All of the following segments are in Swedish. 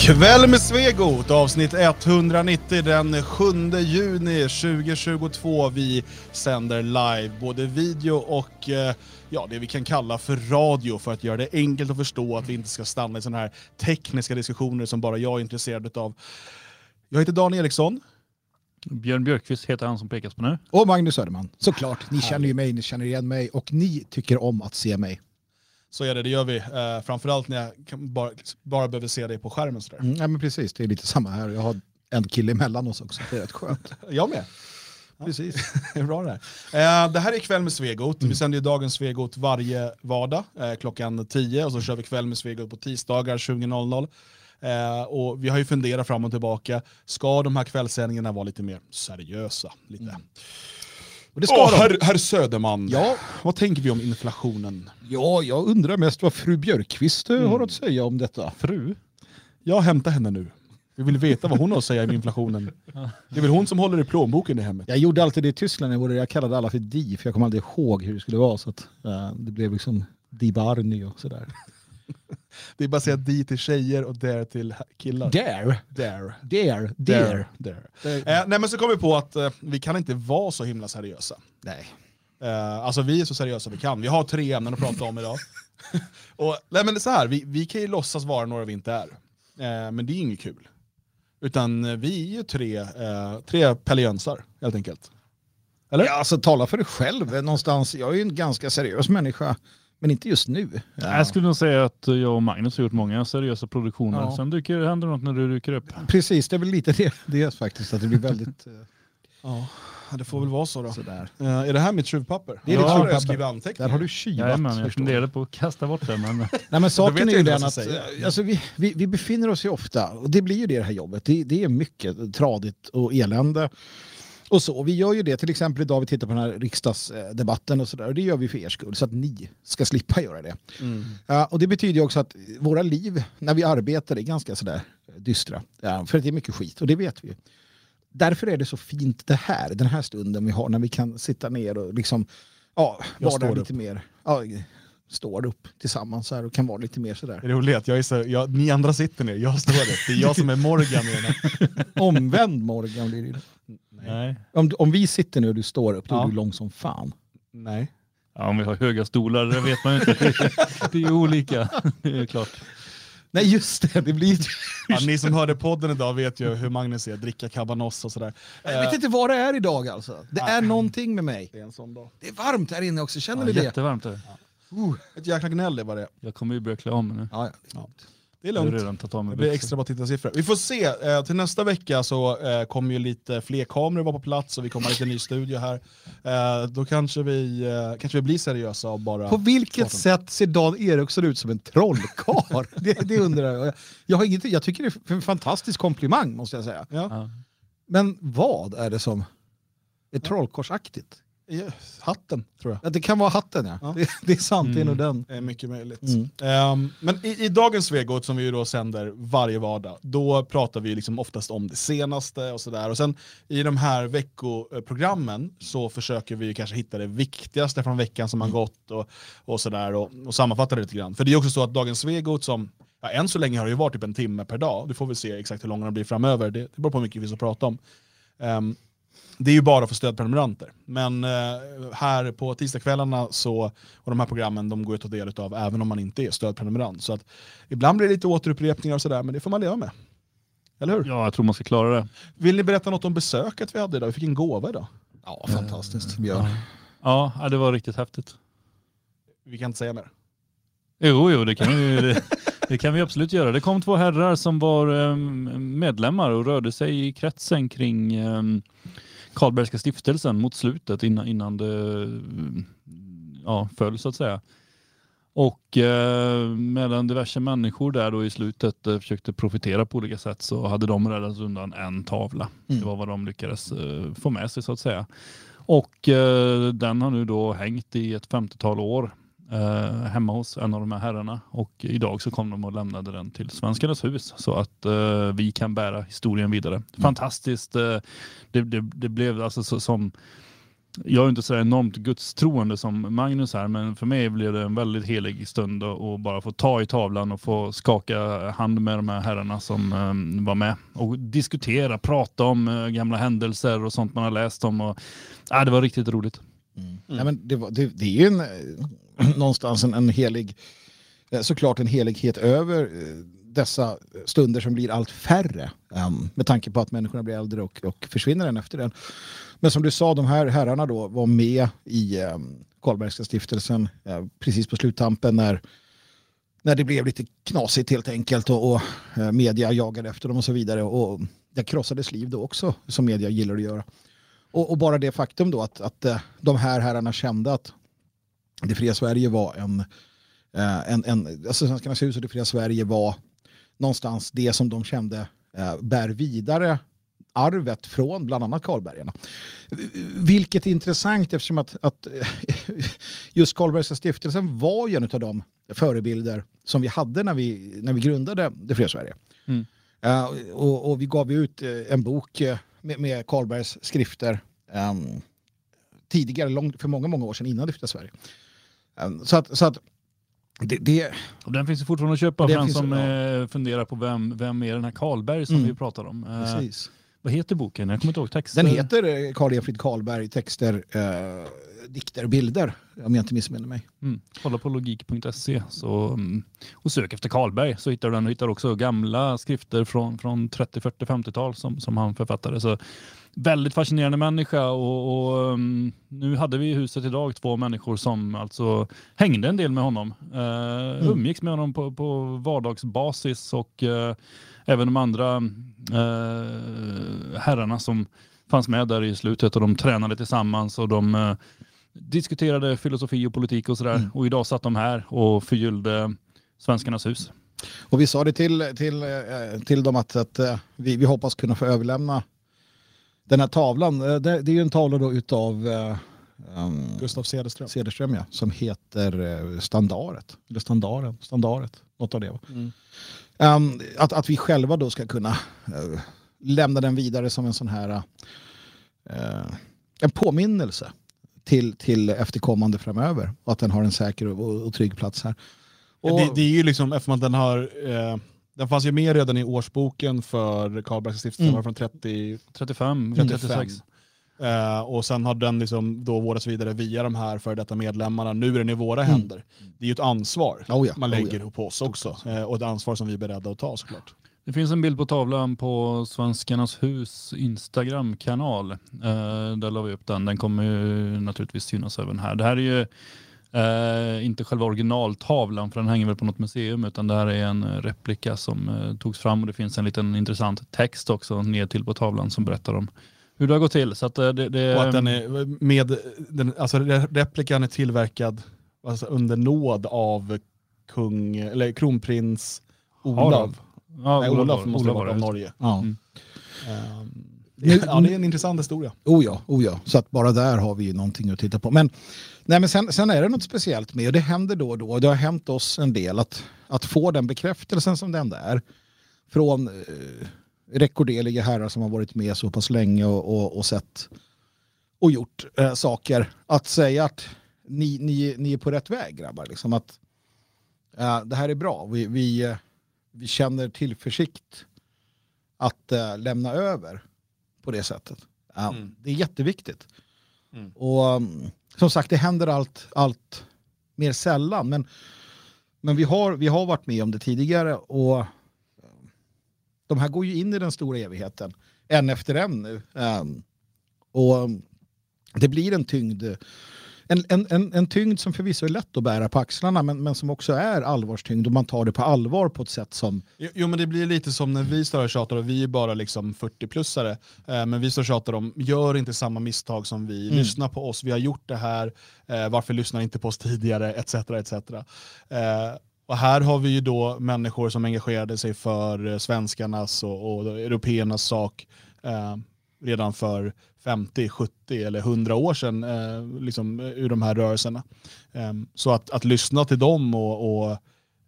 Kväll med Svegot, avsnitt 190 den 7 juni 2022. Vi sänder live både video och eh, ja, det vi kan kalla för radio för att göra det enkelt att förstå att vi inte ska stanna i sådana här tekniska diskussioner som bara jag är intresserad av. Jag heter Dan Eriksson. Björn Björkqvist heter han som pekas på nu. Och Magnus Söderman, såklart. Ni känner ju mig, ni känner igen mig och ni tycker om att se mig. Så är det, det gör vi. Uh, framförallt när jag bara, bara behöver se dig på skärmen. Sådär. Mm, ja, men precis, det är lite samma här. Jag har en kille emellan oss också, det är rätt skönt. jag med. Precis. det är bra det här. Uh, det här är Kväll med Svegot. Mm. Vi sänder ju dagens Svegot varje vardag uh, klockan 10 och så kör vi Kväll med Svegot på tisdagar 20.00. Uh, och vi har ju funderat fram och tillbaka, ska de här kvällssändningarna vara lite mer seriösa? Lite? Mm. Och det ska oh, herr, herr Söderman, ja. vad tänker vi om inflationen? Ja, jag undrar mest vad fru Björkqvist mm. har att säga om detta. Fru? Jag hämtar henne nu. Vi vill veta vad hon har att säga om inflationen. Det är väl hon som håller i plånboken i hemmet? Jag gjorde alltid det i Tyskland, jag kallade alla för Di, för jag kommer aldrig ihåg hur det skulle vara. Så att, uh, det blev liksom Di Barny och sådär. Det är bara att säga di till tjejer och dare till killar. Dare? Dare. Dare. Dare. dare. Eh, nej men så kom vi på att eh, vi kan inte vara så himla seriösa. Nej. Eh, alltså vi är så seriösa vi kan. Vi har tre ämnen att prata om idag. och, nej men det är så här, vi, vi kan ju låtsas vara några vi inte är. Eh, men det är inget kul. Utan eh, vi är ju tre, eh, tre pellejönsar helt enkelt. Eller? Ja, alltså tala för dig själv någonstans. Jag är ju en ganska seriös människa. Men inte just nu. Ja. Jag skulle nog säga att jag och Magnus har gjort många seriösa produktioner. Ja. Sen dyker, händer något när du dyker upp. Precis, det är väl lite det, det faktiskt. Att det blir väldigt... ja. Det får väl vara så då. Sådär. Uh, är det här mitt tjuvpapper? Det är ja, ditt tjuvpapper. Där har du kivat. Jajamän, jag funderade på att kasta bort det. Men... Nej, men saken är ju den att alltså, vi, vi, vi, befinner oss ju ofta, och det blir ju det här jobbet, det, det är mycket tradigt och elände. Och så, vi gör ju det till exempel idag, vi tittar på den här riksdagsdebatten och sådär. Och det gör vi för er skull, så att ni ska slippa göra det. Mm. Uh, och det betyder ju också att våra liv när vi arbetar är ganska sådär dystra. Uh, för det är mycket skit, och det vet vi. Därför är det så fint det här, den här stunden vi har när vi kan sitta ner och liksom, ja, vara där lite mer. Ja, står upp tillsammans här och kan vara lite mer sådär. Det är roligt, jag är så, jag, ni andra sitter ner, jag står upp. Det är jag som är Morgan i den här. Omvänd Morgan blir det. Nej. Om, om vi sitter nu och du står upp, då ja. är du lång som fan. Nej. Ja, om vi har höga stolar, det vet man ju inte. Det är olika, det är klart. Nej just det, det blir ja, Ni som hörde podden idag vet ju hur Magnus är, dricka cabanos och sådär. Jag vet inte vad det är idag alltså. Det är någonting med mig. Det är en sån dag. Det är varmt här inne också, känner ja, ni det? Jättevarmt är det. Ja. Uh, ett jäkla gnäll är vad det är. Jag kommer ju börja klä om mig nu. Ja, ja. Det är lugnt. redan tagit av det blir extra bra tittarsiffror. Vi får se, eh, till nästa vecka så eh, kommer ju lite fler kameror vara på plats och vi kommer ha lite ny studio här. Eh, då kanske vi, eh, kanske vi blir seriösa och bara... På vilket sätt ser Dan Eriksson ut som en trollkarl? det, det undrar jag. Jag, har inget, jag tycker det är en fantastisk komplimang måste jag säga. Ja. Men vad är det som är trollkarlsaktigt? Hatten, tror jag. Ja, det kan vara hatten, ja. ja. Det, det, är sant, mm. det är nog den. Det är mycket möjligt. Mm. Um, men i, i, dagens Svegot, som vi då sänder varje vardag, då pratar vi liksom oftast om det senaste och sådär. Och sen i de här veckoprogrammen så försöker vi kanske hitta det viktigaste från veckan som har mm. gått och, och sådär och, och sammanfatta det lite grann. För det är också så att dagens Svegot som Ja, än så länge har det ju varit typ en timme per dag. Du får väl se exakt hur långa de blir framöver. Det, det beror på hur mycket vi finns att prata om. Um, det är ju bara för stödprenumeranter. Men eh, här på tisdagskvällarna så, och de här programmen de går att ta del av även om man inte är stödprenumerant. Så att ibland blir det lite återupprepningar och sådär, men det får man leva med. Eller hur? Ja, jag tror man ska klara det. Vill ni berätta något om besöket vi hade idag? Vi fick en gåva idag. Ja, fantastiskt. Björn. Ja. ja, det var riktigt häftigt. Vi kan inte säga mer. Jo, jo, det kan vi, det, det kan vi absolut göra. Det kom två herrar som var um, medlemmar och rörde sig i kretsen kring um, Karlbergska stiftelsen mot slutet innan, innan det ja, föll så att säga. Och eh, medan diverse människor där då i slutet eh, försökte profitera på olika sätt så hade de räddat undan en tavla. Mm. Det var vad de lyckades eh, få med sig så att säga. Och eh, den har nu då hängt i ett 50-tal år eh, hemma hos en av de här herrarna och idag så kom de och lämnade den till Svenskarnas hus så att eh, vi kan bära historien vidare. Mm. Fantastiskt. Eh, det, det, det, blev alltså så, som jag är inte så enormt gudstroende som Magnus här, men för mig blev det en väldigt helig stund att bara få ta i tavlan och få skaka hand med de här herrarna som um, var med och diskutera, prata om uh, gamla händelser och sånt man har läst om. Och, uh, det var riktigt roligt. Mm. Nej, men det, var, det, det, är ju en, eh, någonstans en, en helig, eh, såklart en helighet över eh, dessa stunder som blir allt färre. Um, med tanke på att människorna blir äldre och, och försvinner en efter den. Men som du sa, de här herrarna då var med i um, Karlbergska stiftelsen uh, precis på sluttampen när, när det blev lite knasigt helt enkelt och, och uh, media jagade efter dem och så vidare. Och det krossades liv då också, som media gillar att göra. Och, och bara det faktum då att, att uh, de här herrarna kände att det fria Sverige var en, en, en alltså Svenskarnas hus och det fria Sverige var någonstans det som de kände eh, bär vidare arvet från bland annat Karlbergarna. Vilket är intressant eftersom att, att just Karlbergska stiftelsen var ju en av de förebilder som vi hade när vi, när vi grundade Det fria Sverige. Mm. Uh, och, och, vi gav ut en bok med, med Karlbergs skrifter um, tidigare, långt, för många, många år sedan innan Det fria Sverige. Um, så att, så att det, det, och den finns ju fortfarande att köpa för den som ja. funderar på vem, vem är den här Karlberg som mm. vi pratar om. Precis. Vad heter boken? Jag kommer inte ihåg texten. Den heter eh, Karl Efrid Karlberg, texter, eh, dikter, bilder. Om jag inte missminner mig. Mm. Kolla på logik.se mm, och sök efter Karlberg så hittar du den. Du hittar också gamla skrifter från, från 30, 40, 50-tal som, som han författade. Så väldigt fascinerande människa och, och um, nu hade vi i huset idag två människor som alltså hängde en del med honom. Uh, mm. Umgicks med honom på, på vardagsbasis och uh, även de andra uh, herrarna som fanns med där i slutet och de tränade tillsammans och de diskuterade filosofi och politik och sådär. Mm. Och idag satt de här och förgyllde Svenskarnas hus. Och vi sa det till, till, till dem att, att vi, vi hoppas kunna få överlämna den här tavlan, det, det är ju en tavla då utav um, Gustav Cederström. Cederström ja, som heter Standaret. Eller Standaren, Standaret, något av det. Mm. Um, att, att vi själva då ska kunna uh, lämna den vidare som en sån här uh, en påminnelse till, till efterkommande framöver. Och att den har en säker och, och trygg plats här. Och, det, det, är ju liksom, eftersom att den har eh, den fanns ju med redan i årsboken för Karlbergs stiftelsen mm. från 30, 35, 36. Uh, och sen har den liksom då vårdats vidare via de här för detta medlemmarna. Nu är den i våra mm. händer. Det är ju ett ansvar oh ja, man lägger oh ja. på oss också. Uh, och ett ansvar som vi är beredda att ta såklart. Det finns en bild på tavlan på Svenskarnas hus Instagram-kanal. Uh, där la vi upp den. Den kommer ju naturligtvis synas även här. Det här är ju Uh, inte själva originaltavlan för den hänger väl på något museum utan det här är en replika som uh, togs fram och det finns en liten intressant text också ned till på tavlan som berättar om hur det har gått till. Så att, uh, det, det, och att den är med, den, alltså replikan är tillverkad alltså, under nåd av kung, eller kronprins Olav. Ja, Nej, Olof, Olof måste vara av Norge. Ja. Mm. Um, ja, det är en intressant historia. Oh ja, oh ja, så att bara där har vi någonting att titta på. Men Nej, men sen, sen är det något speciellt med, och det händer då och då, det har hänt oss en del, att, att få den bekräftelsen som den där från eh, rekorderliga herrar som har varit med så pass länge och, och, och sett och gjort eh, saker. Att säga att ni, ni, ni är på rätt väg grabbar, liksom att eh, det här är bra. Vi, vi, eh, vi känner tillförsikt att eh, lämna över på det sättet. Mm. Det är jätteviktigt. Mm. Och mm, som sagt, det händer allt, allt mer sällan. Men, men vi, har, vi har varit med om det tidigare och de här går ju in i den stora evigheten en efter en nu. Um, och det blir en tyngd en, en, en, en tyngd som förvisso är lätt att bära på axlarna men, men som också är allvarstyngd och man tar det på allvar på ett sätt som... Jo, jo men det blir lite som när vi står och tjatar och vi är bara liksom 40-plussare eh, men vi står och tjatar om gör inte samma misstag som vi, mm. lyssna på oss, vi har gjort det här, eh, varför lyssnar inte på oss tidigare etc. etc. Eh, och här har vi ju då människor som engagerade sig för svenskarnas och, och européernas sak eh, redan för 50, 70 eller 100 år sedan eh, liksom, eh, ur de här rörelserna. Eh, så att, att lyssna till dem och, och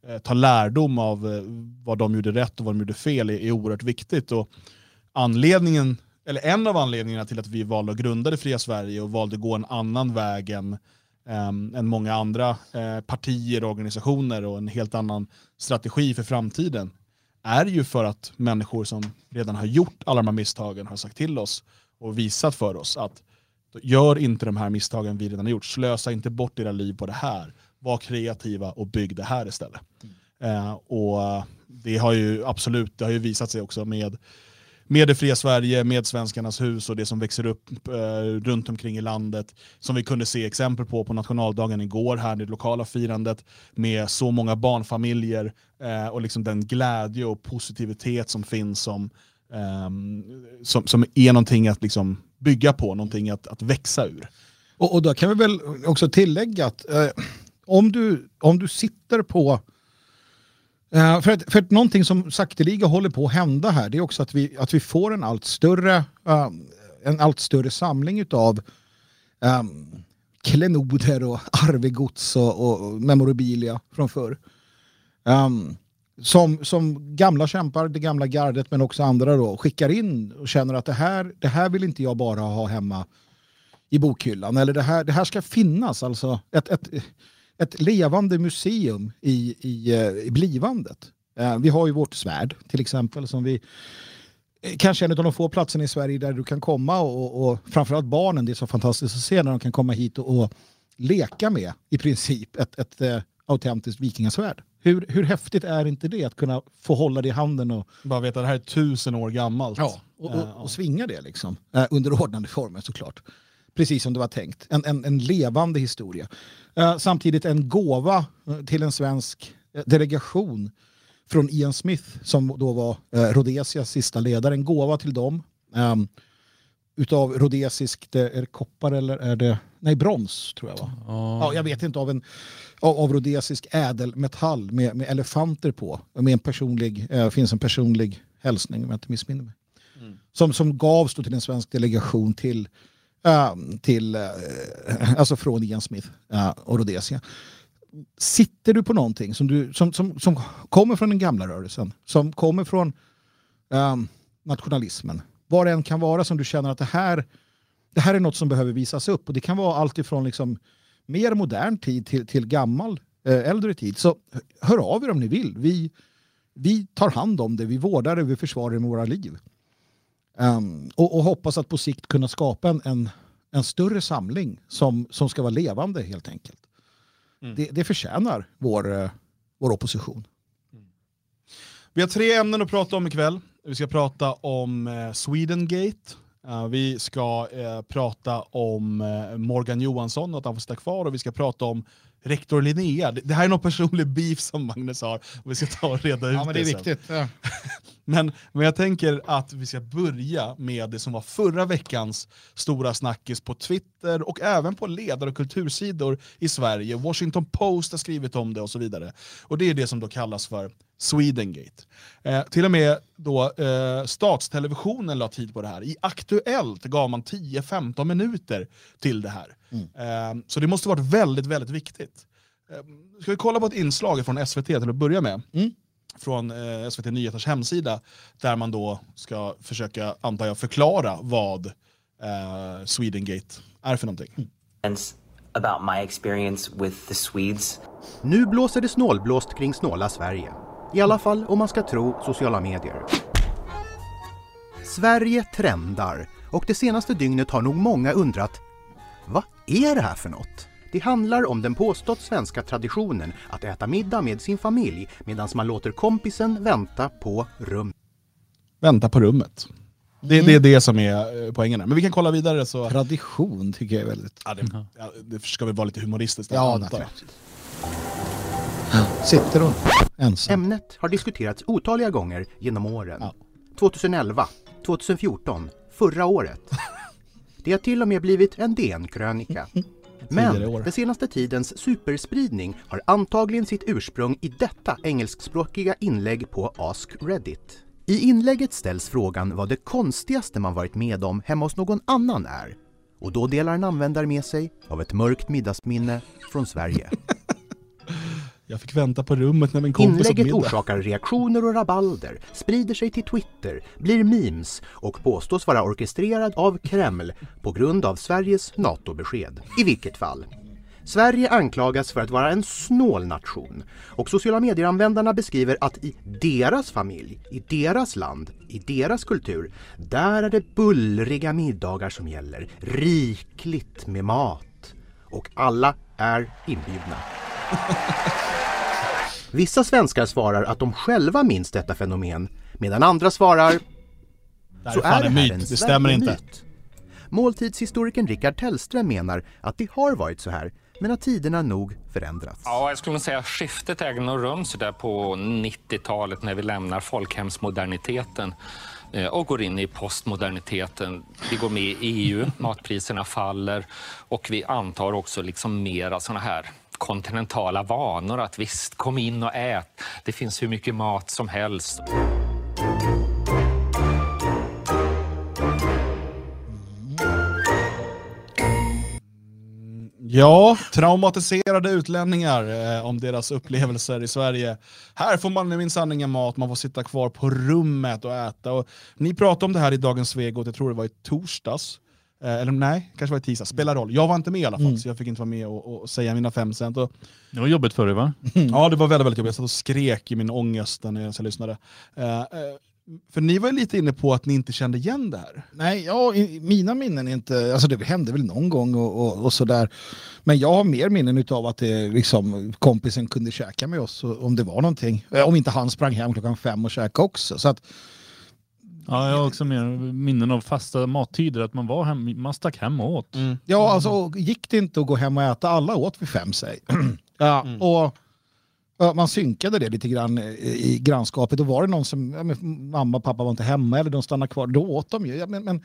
eh, ta lärdom av eh, vad de gjorde rätt och vad de gjorde fel är, är oerhört viktigt. Och anledningen eller en av anledningarna till att vi valde att grunda det fria Sverige och valde att gå en annan väg än, ehm, än många andra eh, partier och organisationer och en helt annan strategi för framtiden är ju för att människor som redan har gjort alla de här misstagen har sagt till oss och visat för oss att gör inte de här misstagen vi redan har gjort. Slösa inte bort era liv på det här. Var kreativa och bygg det här istället. Mm. Uh, och det har ju absolut det har ju visat sig också med med det fria Sverige, med Svenskarnas hus och det som växer upp eh, runt omkring i landet. Som vi kunde se exempel på på nationaldagen igår här, det lokala firandet med så många barnfamiljer eh, och liksom den glädje och positivitet som finns som, eh, som, som är någonting att liksom bygga på, någonting att, att växa ur. Och, och då kan vi väl också tillägga att eh, om, du, om du sitter på Uh, för, att, för att någonting som sakteliga håller på att hända här det är också att vi, att vi får en allt större, uh, en allt större samling av um, ehm, klenoder och arvegods och, och memorabilia från förr. Um, som, som gamla kämpar, det gamla gardet men också andra då skickar in och känner att det här, det här vill inte jag bara ha hemma i bokhyllan. Eller det här, det här ska finnas. Alltså ett, ett, ett levande museum i, i, eh, i blivandet. Eh, vi har ju vårt svärd till exempel som vi eh, kanske en av de få platserna i Sverige där du kan komma och, och framförallt barnen, det är så fantastiskt att se när de kan komma hit och, och leka med i princip ett, ett, ett autentiskt vikingasvärd. Hur, hur häftigt är inte det att kunna få hålla det i handen och bara veta att det här är tusen år gammalt. Ja, och, och, och svinga det liksom. Under ordnande former såklart. Precis som det var tänkt. En, en, en levande historia. Uh, samtidigt en gåva eh, till en svensk eh, delegation från Ian Smith som då var uh, Rhodesias sista ledare. En gåva till dem. Um, utav rhodesiskt, är det koppar eller är det, nej brons tror jag va? Oh. Ja, jag vet inte, av en av, av rhodesisk ädelmetall med, med elefanter på. Med en personlig, eh, finns en personlig hälsning om jag inte missminner mig. Mm. Som, som gavs då till en svensk delegation till Ehm, till, uh, alltså från Ian Smith uh, och Rhodesia. Sitter du på någonting som, du, som, som, som kommer från den gamla rörelsen, som kommer från um, nationalismen, vad det än kan vara som du känner att det här, det här är något som behöver visas upp och det kan vara allt ifrån liksom mer modern tid till, till gammal, eh, äldre tid. Så hör av er om ni vill. Vi, vi tar hand om det, vi vårdar det, vi försvarar det med våra liv. Um, och, och, hoppas att på sikt kunna skapa en, en, en, större samling som, som ska vara levande helt enkelt. Mm. Det, det förtjänar vår, uh, vår opposition. Mm. Vi har tre ämnen att prata om ikväll. Vi ska prata om uh, Swedengate. Uh, vi ska uh, prata om Morgan Johansson, att han får sitta kvar, och vi ska prata om rektor Linnea. Det, det här är någon personlig beef som Magnus har, och vi ska ta och reda ut ja, men det. är viktigt. Ja. men, men jag tänker att vi ska börja med det som var förra veckans stora snackis på Twitter och även på ledar och kultursidor i Sverige. Washington Post har skrivit om det och så vidare. Och det är det som då kallas för Swedengate. Eh, till och med då, eh, statstelevisionen la tid på det här. I Aktuellt gav man 10-15 minuter till det här. Mm. Eh, så det måste varit väldigt, väldigt viktigt. Eh, ska vi kolla på ett inslag från SVT till att börja med? Mm. Från eh, SVT Nyheters hemsida, där man då ska försöka, antar jag, förklara vad eh, Swedengate är för någonting. Mm. About my experience with the Swedes. Nu blåser det snålblåst kring snåla Sverige. I alla fall om man ska tro sociala medier. Sverige trendar och det senaste dygnet har nog många undrat vad är det här för något? Det handlar om den påstått svenska traditionen att äta middag med sin familj medan man låter kompisen vänta på rum. Vänta på rummet. Det, mm. det, är det som är eh, poängen. Men vi kan kolla vidare. Så... Tradition tycker jag är väldigt... Ja, det, ja, det ska väl vara lite humoristiskt. Ja, naturligtvis. Sitter hon ensam? Ämnet har diskuterats otaliga gånger genom åren. Ja. 2011, 2014, förra året. Det har till och med blivit en DN-krönika. Men den senaste tidens superspridning har antagligen sitt ursprung i detta engelskspråkiga inlägg på Ask Reddit. I inlägget ställs frågan vad det konstigaste man varit med om hemma hos någon annan är. Och då delar en användare med sig av ett mörkt middagsminne från Sverige. Jag fick vänta på rummet när min kompis Inlägget orsakar reaktioner och rabalder, sprider sig till Twitter, blir memes och påstås vara orkestrerad av Kreml på grund av Sveriges NATO-besked. I vilket fall. Sverige anklagas för att vara en snål nation och sociala medieanvändarna beskriver att i deras familj, i deras land, i deras kultur, där är det bullriga middagar som gäller, rikligt med mat. Och alla är inbjudna. Vissa svenskar svarar att de själva minns detta fenomen, medan andra svarar Det här så är en det här myt, en det stämmer inte. Sverigemyt. Måltidshistorikern Rickard Tellström menar att det har varit så här, men att tiderna nog förändrats. Ja, jag skulle säga skiftet ägde nog rum så där på 90-talet när vi lämnar folkhemsmoderniteten eh, och går in i postmoderniteten. Vi går med i EU, matpriserna faller och vi antar också liksom mera såna här kontinentala vanor. Att visst, kom in och ät. Det finns hur mycket mat som helst. Ja, traumatiserade utlänningar eh, om deras upplevelser i Sverige. Här får man minsann ingen mat, man får sitta kvar på rummet och äta. Och ni pratade om det här i Dagens Svegot, jag tror det var i torsdags. Eh, eller nej, kanske var i tisdags, spelar roll. Jag var inte med i alla fall, så jag fick inte vara med och, och säga mina fem cent. Och, Det var jobbigt för dig va? Ja, det var väldigt, väldigt jobbigt. Jag satt och skrek i min ångest när jag lyssnade. Eh, eh, för ni var ju lite inne på att ni inte kände igen det här. Nej, ja, i, mina minnen är inte, alltså det hände väl någon gång och, och, och sådär. Men jag har mer minnen av att det, liksom, kompisen kunde käka med oss om det var någonting. Om inte han sprang hem klockan fem och käkade också. Så att, Ja, jag har också mer minnen av fasta mattider, att man var hem, man stack hem och åt. ja, alltså, gick det inte att gå hem och äta? Alla åt vid fem, säg. ja, och, ja, man synkade det lite grann i, grannskapet. Och var det någon som, ja, men, mamma och pappa var inte hemma eller de stannade kvar, då åt de ju. Ja, men, men,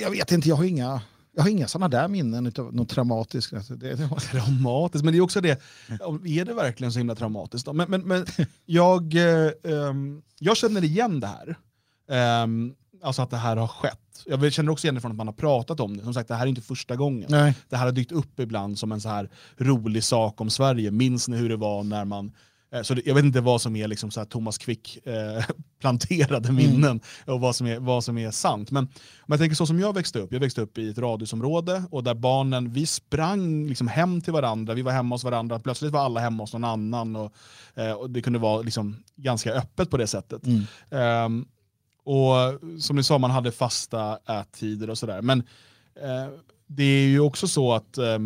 Jag vet inte, jag har inga, jag har inga sådana där minnen av något traumatiskt. Alltså, det, det, Traumatiskt, men det är också det, är det verkligen så himla traumatiskt? Då? Men, men, men jag, eh, ehm, jag känner igen det här. Ehm, alltså att det här har skett. Jag känner också igen det från att man har pratat om det. Som sagt, det här är inte första gången. nej. Det här har dykt upp ibland som en så här rolig sak om Sverige. Minns ni hur det var när man eh, så det, jag vet inte vad som är liksom så här Thomas Quick eh, planterade minnen och vad som, är, vad som är sant. Men om jag tänker så som jag växte upp, jag växte upp i ett radhusområde och där barnen, vi sprang liksom hem till varandra, vi var hemma hos varandra, plötsligt var alla hemma hos någon annan. Och, eh, och Det kunde vara liksom ganska öppet på det sättet. Ehm, och som ni sa, man hade fasta ättider och sådär. Men eh, det är ju också så att eh,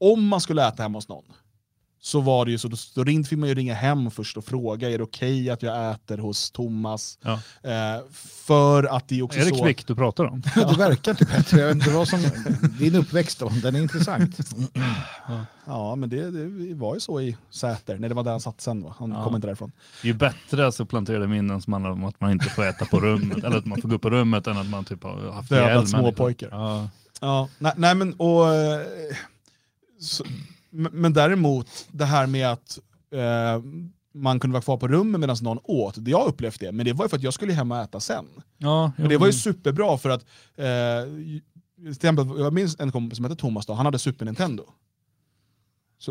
om man skulle äta hemma hos någon så var det ju så, då, då ringde, fick man ju ringa hem först och fråga, är det okej att jag äter hos Thomas? Ja. Eh, för att det är också Är det så... Kvick du pratar om? Det verkar typ bättre. Jag vet inte vad som... Din uppväxt då, den är intressant. Ja, men det, det var ju så i Säter. Nej, det var där han satt sen. Va? Han Ja. kom inte därifrån. Det är ju bättre alltså planterade minnen som handlar om att man inte får äta på rummet eller att man får gå upp på rummet än att man typ har haft Dödat ihjäl små människor. pojkar. Ja. Ja, nej, nej men och... eh, Så, men men däremot, det här med att eh, man kunde vara kvar på rummet medan någon åt, det jag upplevt det, men det var ju för att jag skulle hem och äta sen. Ja, Och det var ju superbra för att, eh, till exempel, jag minns en kompis som hette Thomas, då, han hade Super Nintendo.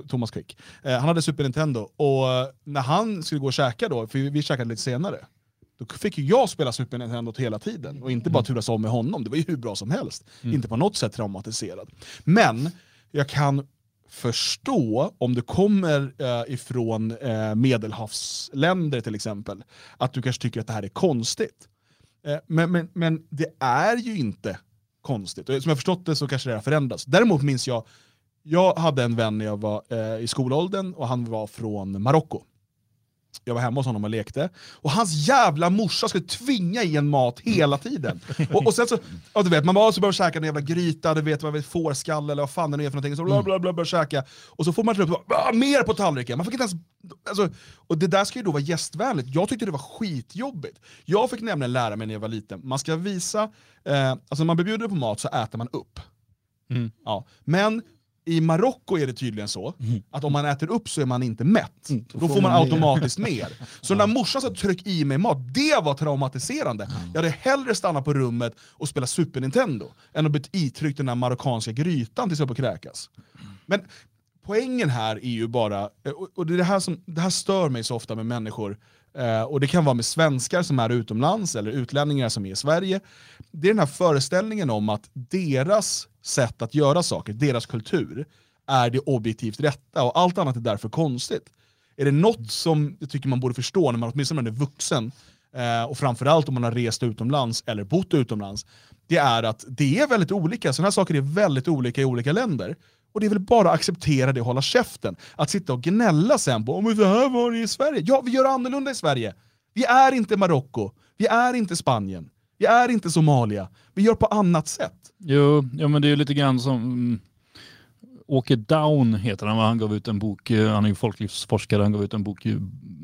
Thomas Quick. Eh, han hade Super Nintendo, och när han skulle gå och käka då, för vi, käkade lite senare, då fick ju jag spela Super Nintendo hela tiden och inte bara turas om med honom. Det var ju hur bra som helst. Inte på något sätt traumatiserad. Men jag kan förstå om du kommer eh, ifrån eh, medelhavsländer till exempel, att du kanske tycker att det här är konstigt. Eh, men, men, men det är ju inte konstigt. Och som jag förstått det så kanske det har förändrats. Däremot minns jag, jag hade en vän när jag var eh, i skolåldern och han var från Marocko. Jag var hemma hos honom och lekte. Och hans jävla morsa skulle tvinga i en mat hela tiden. och, och sen så, ja, du vet, man bara så börjar käka en jävla gryta, du vet fårskalle eller vad fan det nu är för någonting. Så bla bla bla, börjar käka. Och så får man upp ah, mer på tallriken. Man fick inte ens, alltså, och det där ska ju då vara gästvänligt. Jag tyckte det var skitjobbigt. Jag fick nämligen lära mig när jag var liten, man ska visa, eh, alltså när man blir bjuden på mat så äter man upp. Mm. Ja. Men i Marocko är det tydligen så att om man äter upp så är man inte mätt. då, får man mer. automatiskt mer. Så när morsan sa tryck i mig mat, det var traumatiserande. Jag hade hellre stannat på rummet och spela Super Nintendo än att bli itryckt den där marockanska grytan tills jag på kräkas. Men poängen här är ju bara, och det, är det, här som, det här stör mig så ofta med människor, Eh, och det kan vara med svenskar som är utomlands eller utlänningar som är i Sverige. Det är den här föreställningen om att deras sätt att göra saker, deras kultur, är det objektivt rätta och allt annat är därför konstigt. Är det något som jag tycker man borde förstå när man åtminstone är vuxen, eh, och framförallt om man har rest utomlands eller bott utomlands, det är att det är väldigt olika. Sådana här saker är väldigt olika i olika länder. Och det är väl bara att acceptera det och hålla käften. Att sitta och gnälla sen på om det här var det i Sverige. Ja, vi gör annorlunda i Sverige. Vi är inte Marocko, vi är inte Spanien, vi är inte Somalia. Vi gör på annat sätt. Jo, ja, men det är lite grann som mm, Åke Down heter han, han gav ut en bok, eh, han är ju folklivsforskare, han gav ut en bok i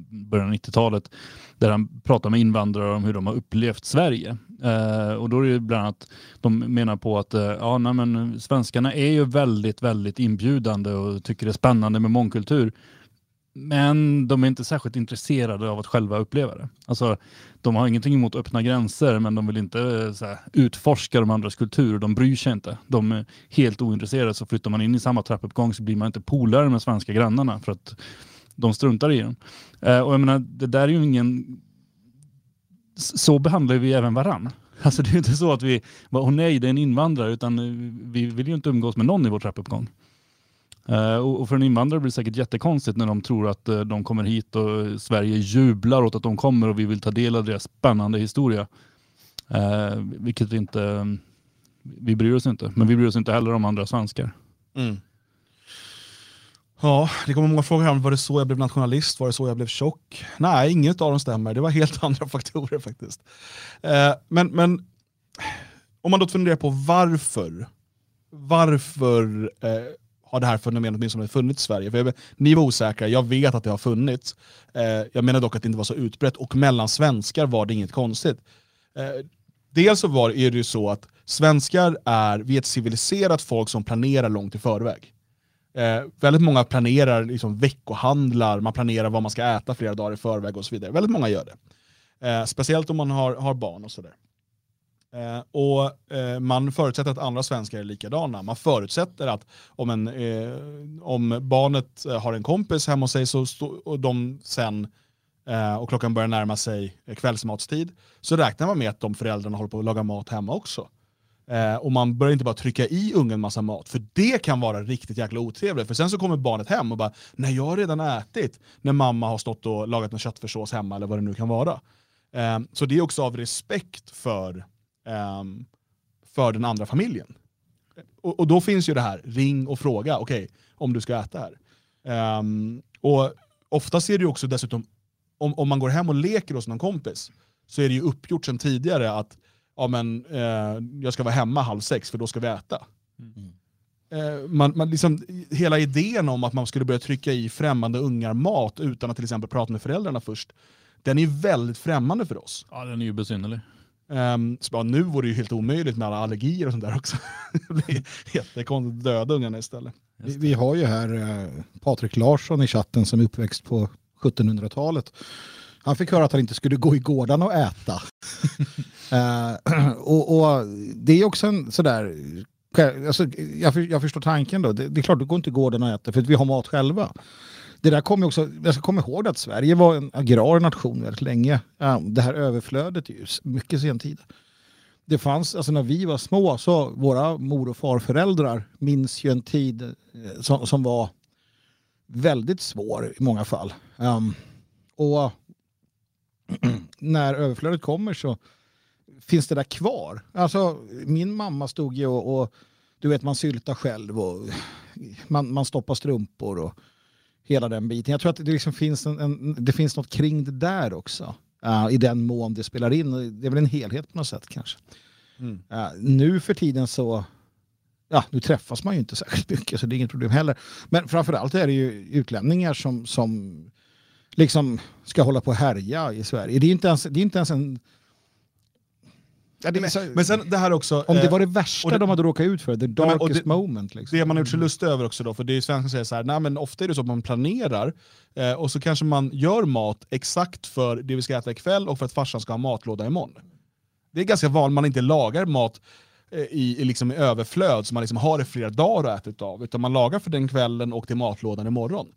början av 90-talet där han pratar med invandrare om hur de har upplevt Sverige. Eh, och då är det bland annat, de menar på att eh, ja, nej, men svenskarna är ju väldigt, väldigt inbjudande och tycker det är spännande med mångkultur. Men de är inte särskilt intresserade av att själva uppleva det. Alltså, de har ingenting emot öppna gränser, men de vill inte eh, så här, utforska de andras kultur. De bryr sig inte. De är helt ointresserade. Så flyttar man in i samma trappuppgång så blir man inte polare med svenska grannarna för att de struntar i den. Eh, och jag menar, det där är ju ingen... Så behandlar vi även varann. Alltså det är inte så att vi, åh nej det är en invandrare, utan eh, vi vill ju inte umgås med någon i vår trappuppgång. Eh, och för en invandrare blir det säkert jättekonstigt när de tror att eh, de kommer hit och Sverige jublar åt att de kommer och vi vill ta del av deras spännande historia. Eh, vilket vi inte, vi bryr oss inte. Men vi bryr oss inte heller om andra svenskar. Mm. Ja, det kommer många frågor här om var det så jag blev nationalist, var det så jag blev tjock? Nej, inget av dem stämmer. Det var helt andra faktorer faktiskt. Eh, men, men om man då funderar på varför, varför eh, har det här fenomenet åtminstone funnits i Sverige? För jag, ni var osäkra, jag vet att det har funnits. Eh, jag menar dock att det inte var så utbrett, och mellan svenskar var det inget konstigt. Eh, dels så var, är det ju så att svenskar är, vi är ett civiliserat folk som planerar långt i förväg. Eh, väldigt många planerar liksom veckohandlar, man planerar vad man ska äta flera dagar i förväg och så vidare. Väldigt många gör det. Eh, speciellt om man har, har barn och sådär. Eh, och eh, Man förutsätter att andra svenskar är likadana. Man förutsätter att om, en, eh, om barnet eh, har en kompis hemma hos sig så och de sen eh, och klockan börjar närma sig eh, kvällsmatstid så räknar man med att de föräldrarna håller på att laga mat hemma också. Eh, och man börjar inte bara trycka i ungen massa mat, för det kan vara riktigt jäkla otrevligt. För sen så kommer barnet hem och bara “nej, jag har redan ätit” när mamma har stått och lagat en köttfärssås hemma eller vad det nu kan vara. Så det är också av respekt för, eh, för den andra familjen. Och, och, då finns ju det här, ring och fråga, okej, okay, om du ska äta här. Um, och oftast är det ju också dessutom, om, om man går hem och leker hos någon kompis, så är det ju uppgjort sedan tidigare att ja, men, eh, jag ska vara hemma halv sex för då ska vi äta. Mm. Eh, man, man liksom, hela idén om att man skulle börja trycka i främmande ungar mat utan att till exempel prata med föräldrarna först, den är väldigt främmande för oss. Ja, den är ju besynnerlig. Um, så bara, nu vore det ju helt omöjligt med alla allergier och sånt där också. det blir jättekonstigt döda ungarna istället. Vi, vi, har ju här eh, Patrik Larsson i chatten som är uppväxt på 1700-talet. Han fick höra att han inte skulle gå i gården och äta. uh, och, och, det är också en sådär, alltså, jag, jag förstår tanken då. Det, det, är klart, du går inte i gården och äter för att vi har mat själva. Det där kommer också, jag ska komma ihåg att Sverige var en agrar nation väldigt länge. Det här överflödet är ju mycket sentida. Det fanns, alltså när vi var små, så våra mor och farföräldrar minns ju en tid eh, som, som var väldigt svår i många fall. Um, och när överflödet kommer så finns det där kvar. Alltså, min mamma stod ju och, och du vet man syltar själv och man, man stoppar strumpor och hela den biten. Jag tror att det, liksom finns, en, en, det finns något kring det där också. Uh, I den mån det spelar in. Det är väl en helhet på något sätt kanske. Mm. Uh, nu för tiden så ja, nu träffas man ju inte särskilt mycket så det är inget problem heller. Men framförallt är det ju utlänningar som, som liksom ska hålla på och härja i Sverige. Det är inte ens, det är inte ens en... Ja, men, så, men sen det här också... Om det var det eh, värsta det, de hade råkat ut för, the darkest det, moment. Liksom. Det man har gjort sig lustig över också då, för det är svenskar som säger så här, nej men ofta är det så att man planerar eh, och så kanske man gör mat exakt för det vi ska äta ikväll och för att farsan ska ha matlåda imorgon. Det är ganska vanligt man inte lagar mat eh, i, i, liksom i överflöd som man liksom har i flera dagar att äta av, utan man lagar för den kvällen och till matlådan imorgon.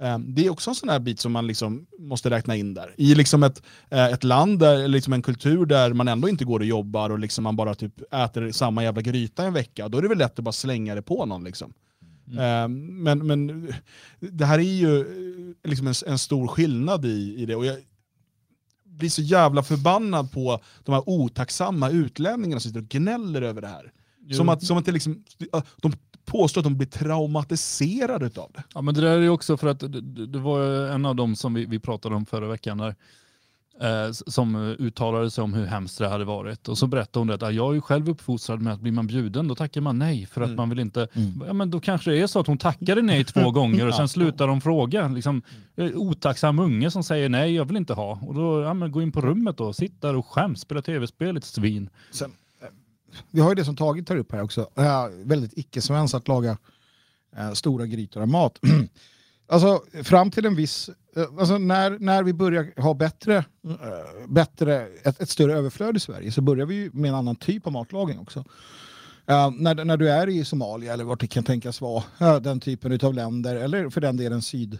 Ehm, det är också en sån här bit som man liksom måste räkna in där. I liksom ett, eh, ett land, där, liksom en kultur där man ändå inte går och jobbar och liksom man bara typ äter samma jävla gryta en vecka, då är det väl lätt att bara slänga det på någon. Liksom. Mm. Ehm, men, men det här är ju eh, liksom en, en stor skillnad i, i det. Och jag blir så jävla förbannad på de här otacksamma utlänningarna som sitter och gnäller över det här. Som att, som att det liksom, de påstår att de blir traumatiserade av det. Ja, men det där är också för att det, det var en av dem som vi, vi pratade om förra veckan där, eh, som uttalade sig om hur hemskt det hade varit. Och så berättade hon att ah, jag är ju själv uppfostrad med att blir man bjuden då tackar man nej för att mm. man vill inte. Mm. Ja, men då kanske det är så att hon tackade nej två gånger och sen slutar de fråga. Liksom, eh, otacksam unge som säger nej, jag vill inte ha. Och då ja, men gå in på rummet då, sitt där och skäms, spela tv-spel, ett svin. Sen, vi har ju det som Tage tar upp här också, äh, väldigt icke-svenskt att laga äh, stora grytor av mat. alltså fram till en viss, äh, alltså när, när vi börjar ha bättre, äh, bättre ett, ett, större överflöd i Sverige så börjar vi med en annan typ av matlagning också. Uh, när, när du är i Somalia eller vart det kan tänkas vara, uh, den typen av länder eller för den delen syd,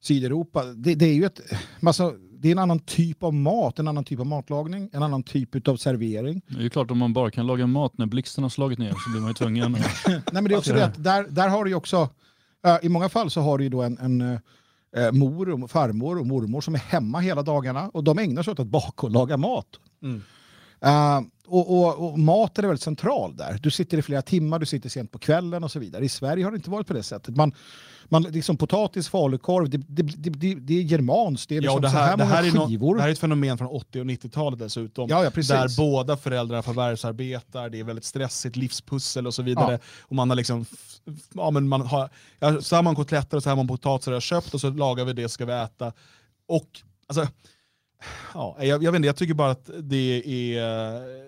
Sydeuropa, det, det är ju ett, massa, det är en annan typ av mat, en annan typ av matlagning, en annan typ av servering. Det är ju klart om man bara kan laga mat när blixten har slagit ner så blir man ju tvungen. Nej men det är också det att där, där har du ju också, uh, i många fall så har du ju då en, en uh, mor, och farmor och mormor som är hemma hela dagarna och de ägnar sig åt att baka och laga mat. Mm. Uh, och, och, och, maten är väldigt central där. Du sitter i flera timmar, du sitter sent på kvällen och så vidare. I Sverige har det inte varit på det sättet. Man, man, liksom potatis, falukorv, det, det, det, det är germanskt. Det är liksom ja, det här, så här, det här många skivor. Är no, det här är ett fenomen från 80 och 90-talet dessutom. Ja, ja, där båda föräldrarna förvärvsarbetar, det är väldigt stressigt, livspussel och så vidare. Ja. Och man har liksom, ja, men man har, så har man kotletter och så har man potatisar jag köpt och så lagar vi det ska vi äta. Och alltså, ja, jag, jag vet inte, jag tycker bara att det är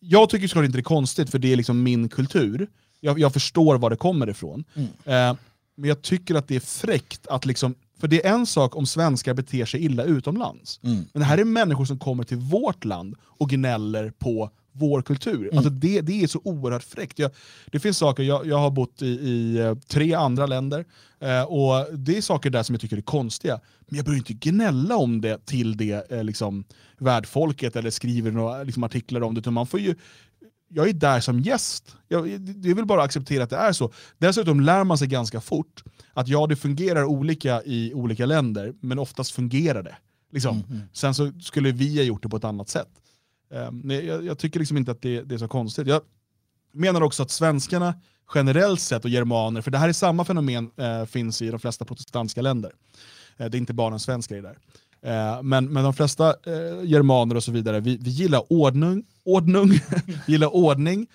jag tycker såklart inte det är konstigt, för det är liksom min kultur. Jag, jag förstår var det kommer ifrån. Mm. Eh, men jag tycker att det är fräckt att liksom, för det är en sak om svenskar beter sig illa utomlands. Mm. Men det här är människor som kommer till vårt land och gnäller på vår kultur. Mm. Alltså det, det är så oerhört fräckt. Jag, det finns saker, jag, jag har bott i, i eh, tre andra länder, eh, och det är saker där som jag tycker är konstiga. Men jag behöver inte gnälla om det till det eh, liksom, värdfolket eller skriver några liksom, artiklar om det. Utan man får ju, jag är där som gäst. Jag, jag vill bara acceptera att det är så. Dessutom lär man sig ganska fort att ja, det fungerar olika i olika länder, men oftast fungerar det. Liksom. Mm, mm. Sen så skulle vi ha gjort det på ett annat sätt. Um, jag, jag, tycker liksom inte att det, det, är så konstigt. Jag menar också att svenskarna generellt sett och germaner, för det här är samma fenomen, uh, finns i de flesta protestantiska länder. Uh, det är inte bara en svensk grej där. Uh, men, men de flesta uh, germaner och så vidare, vi, vi gillar ordning, ordning, gillar ordning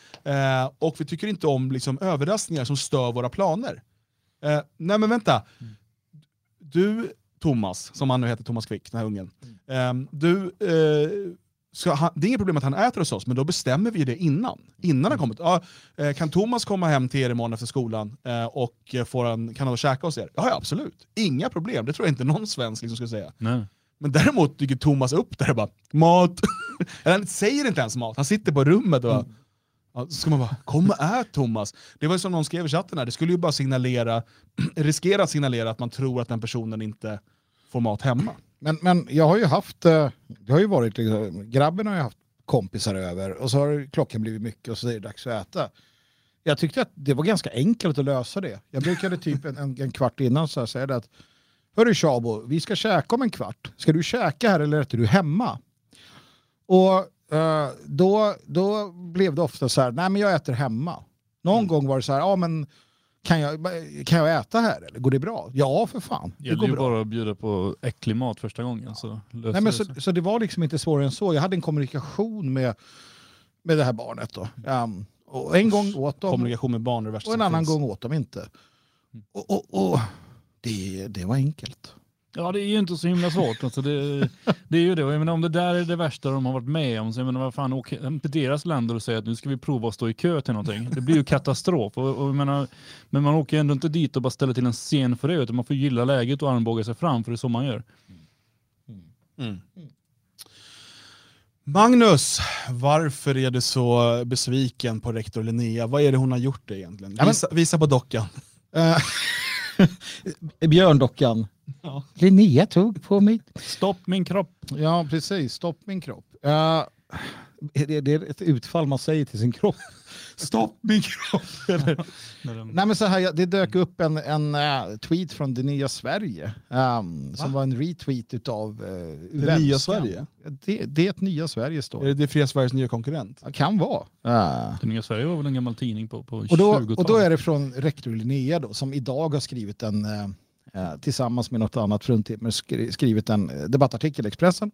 och vi tycker inte om liksom, överraskningar som stör våra planer. nej men vänta, du Thomas, som han nu heter, Thomas Quick, den här ungen. Mm. du han, det är inget problem att han äter hos oss, men då bestämmer vi det innan. Innan han kommit. Ja, eh, kan Thomas komma hem till er imorgon efter skolan eh, och får en, kan han käka hos er? Ja, absolut. Inga problem. Det tror jag inte någon svensk liksom skulle säga. Nej. Men däremot dyker Thomas upp där och bara mat. han säger inte ens mat, han sitter på rummet och mm. Ja, så ska man bara, kom och ät Thomas. Det var som någon skrev i chatten här, det skulle ju bara signalera, riskera att signalera att man tror att den personen inte får mat hemma. Men, men jag har ju haft, eh, det har ju varit liksom, grabben har ju haft kompisar över och så har klockan blivit mycket och så är det dags att äta. Jag tyckte att det var ganska enkelt att lösa det. Jag brukade typ en, en, en kvart innan så säga det att Hörru Shabo, vi ska käka om en kvart. Ska du käka här eller äter du hemma? Och uh, då, då blev det ofta så här, nej men jag äter hemma. Någon mm. gång var det så här, ja men kan jag, kan jag äta här eller går det bra? Ja för fan. Det gäller ju bara att bjuda på äcklig mat första gången. Så, Nej, men så, så det var liksom inte svårare än så. Jag hade en kommunikation med, med det här barnet. Då. Um, och en gång åt de. Kommunikation med barn är det värsta Och en annan finns. gång åt de inte. Och, och, och det, det var enkelt. Ja, det är ju inte så himla svårt. Alltså det, det är ju det. Jag menar, om det där är det värsta de har varit med om, så jag menar, vad fan, åk till deras länder och säga att nu ska vi prova att stå i kö till någonting. Det blir ju katastrof. Och, och menar, men man åker ändå inte dit och bara ställer till en scen för det, utan man får gilla läget och armbåga sig fram, för det är så man gör. Mm. Magnus, varför är du så besviken på rektor Linnea? Vad är det hon har gjort egentligen? Visa, visa på dockan. Björndockan. Ja. Linnea tog på mig. Stopp min kropp. Ja, precis. Stopp min kropp. Uh, det, det är ett utfall man säger till sin kropp. Stopp min kropp! Eller? Nej, men så här, det dök upp en, en uh, tweet från det nya Sverige um, som var en retweet av uh, Det nya Sverige? Det, det är ett nya Sverige står Är det det fria Sveriges nya konkurrent? det. Kan vara. Uh. Det nya Sverige var väl en gammal tidning på, på Och, då, 20-talet. och då är det från rektor Linnea då, som idag har skrivit en, eh, eh, tillsammans med något annat fruntimmer, skri- skrivit en eh, debattartikel i Expressen.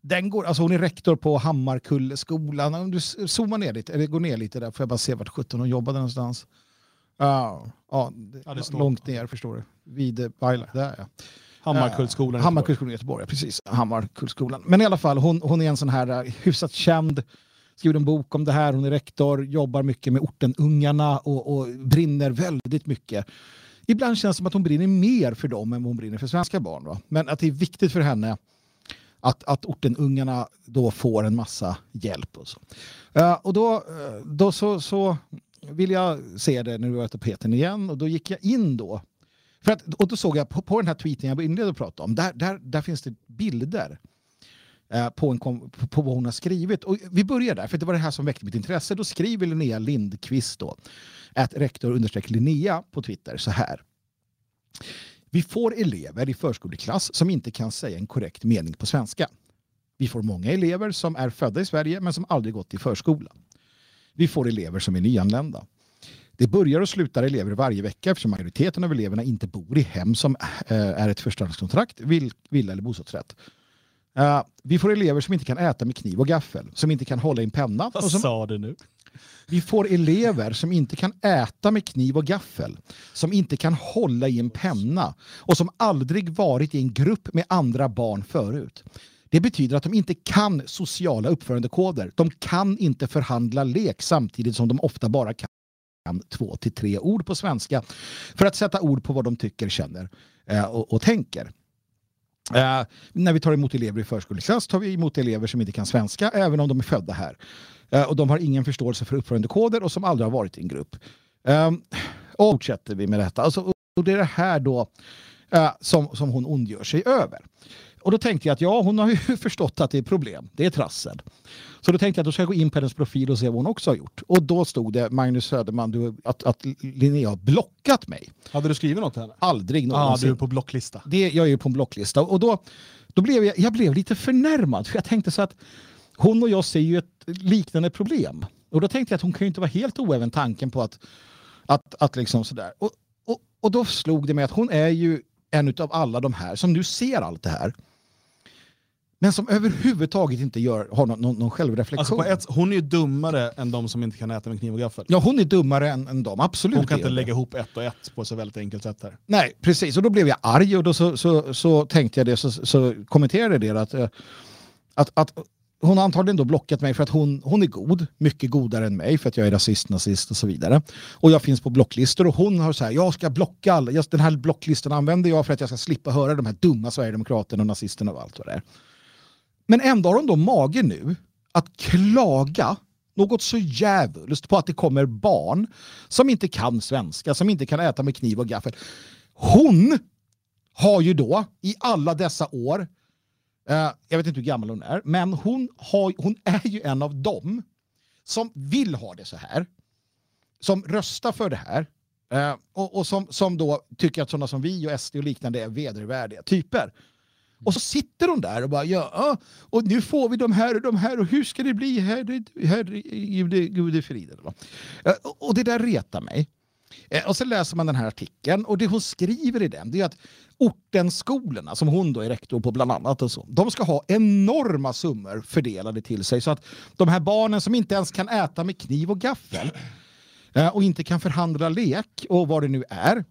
Den går, alltså hon är rektor på Hammarkullskolan. Om du zoomar ner lite, eller går ner lite där får jag bara se vart 17 hon jobbade någonstans. Ja, ja, Ja, långt ner förstår du. Vid Baila, där ja. Hammarkullsskolan. Eh, Hammarkullsskolan i Göteborg, ja, precis. Hammarkullsskolan. Men i alla fall, hon, hon är en sån här eh, hyfsat känd, skriver en bok om det här, hon är rektor, jobbar mycket med ortenungarna och, och brinner väldigt mycket. Ibland känns det som att hon brinner mer för dem än vad hon brinner för svenska barn. Va? Men att det är viktigt för henne att, att ortenungarna då får en massa hjälp. Och, så. Uh, och då, eh, då så, så vill jag se det när du var på tapeten igen och då gick jag in då för att, och då såg jag på, på den här tweeten jag inledde att prata om, där, där, där finns det bilder uh, på, en, kom- på, på vad hon har skrivit. Och vi börjar där, för det var det här som väckte mitt intresse. Då skriver Linnea Lindqvist, då, att rektor understreck Linnea på Twitter så här. Vi får elever i förskoleklass som inte kan säga en korrekt mening på svenska. Vi får många elever som är födda i Sverige men som aldrig gått i förskola. Vi får elever som är nyanlända. Det börjar och slutar elever varje vecka eftersom majoriteten av eleverna inte bor i hem som eh, är ett förstahandskontrakt, villa eller bostadsrätt. Eh, vi får elever som inte kan äta med kniv och gaffel, som inte kan hålla i en penna. Vad som, sa du nu? vi får elever som inte kan äta med kniv och gaffel, som inte kan hålla i en penna och som aldrig varit i en grupp med andra barn förut. Det betyder att de inte kan sociala uppförandekoder. De kan inte förhandla lek samtidigt som de ofta bara kan två till tre ord på svenska för att sätta ord på vad de tycker, känner eh, och, och tänker. Eh, när vi tar emot elever i förskoleklass tar vi emot elever som inte kan svenska även om de är födda här. Eh, och de har ingen förståelse för uppförandekoder och som aldrig har varit i en grupp. Eh, och fortsätter vi med detta. Alltså, och det är det här då eh, som, som hon ondgör sig över. Och då tänkte jag att ja, hon har ju förstått att det är problem. Det är trassel. Så då tänkte jag att då ska jag gå in på hennes profil och se vad hon också har gjort. Och då stod det Magnus Söderman du, att, att Linnea har blockat mig. Hade du skrivit något till henne? Aldrig någonsin. du är på blocklista. Det, jag är ju på en blocklista. Och då, då blev jag, jag blev lite förnärmad. För jag tänkte så att hon och jag ser ju ett liknande problem. Och då tänkte jag att hon kan ju inte vara helt oäven tanken på att, att, att liksom sådär. Och, och, och då slog det mig att hon är ju en av alla de här som nu ser allt det här. Men som överhuvudtaget inte gör, har någon, någon, någon Alltså självreflektion. på ett, hon är ju dummare än de som inte kan äta med kniv och gaffel. Ja, hon är dummare än, än dem, absolut. Hon kan inte lägga ihop ett och ett på ett så väldigt enkelt sätt här. Nej, precis. Och då blev jag arg och då så, så, så tänkte jag det, så, så kommenterade jag det att, eh, att, att hon har antagligen då blockat mig för att hon, hon är god, mycket godare än mig för att jag är rasist, nazist och så vidare. Och jag finns på blocklistor och hon har så här, jag ska blocka alla, den här blocklistan använder jag för att jag ska slippa höra de här dumma Sverigedemokraterna och nazisterna och allt vad det är. Men ändå har hon då mage nu att klaga något så djävulskt på att det kommer barn som inte kan svenska, som inte kan äta med kniv och gaffel. Hon har ju då i alla dessa år, eh, jag vet inte hur gammal hon är, men hon, har, hon är ju en av dem som vill ha det så här. Som röstar för det här. Eh, och och som, som då tycker att sådana som vi och SD och liknande är vedervärdiga typer. Och så sitter hon där och bara ja, och nu får vi de här och de här och hur ska det bli? Herre, herre Gud, friden. Eh, och- det där retar mig. Eh, och så läser man den här artikeln och det hon skriver i den det är att ortenskolorna, som hon då är rektor på bland annat, och så, de ska ha enorma summor fördelade till sig så att de här barnen som inte ens kan äta med kniv och gaffel eh, och inte kan förhandla lek och vad det nu är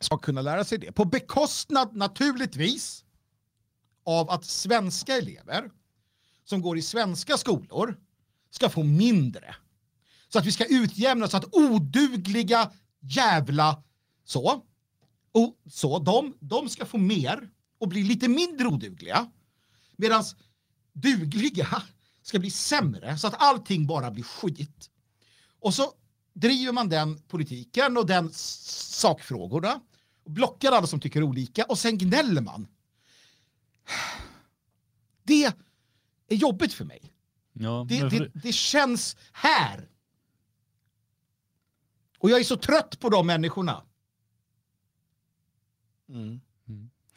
ska kunna lära sig det. På bekostnad naturligtvis av att svenska elever som går i svenska skolor ska få mindre. Så att vi ska utjämna så att odugliga jävla så, och så de, de ska få mer och bli lite mindre odugliga. Medan dugliga ska bli sämre så att allting bara blir skit. Och så driver man den politiken och den sakfrågorna och blockar alla som tycker olika och sen gnäller man. Det är jobbigt för mig. Ja, Det, för- det, det känns här. Och jag är så trött på de människorna.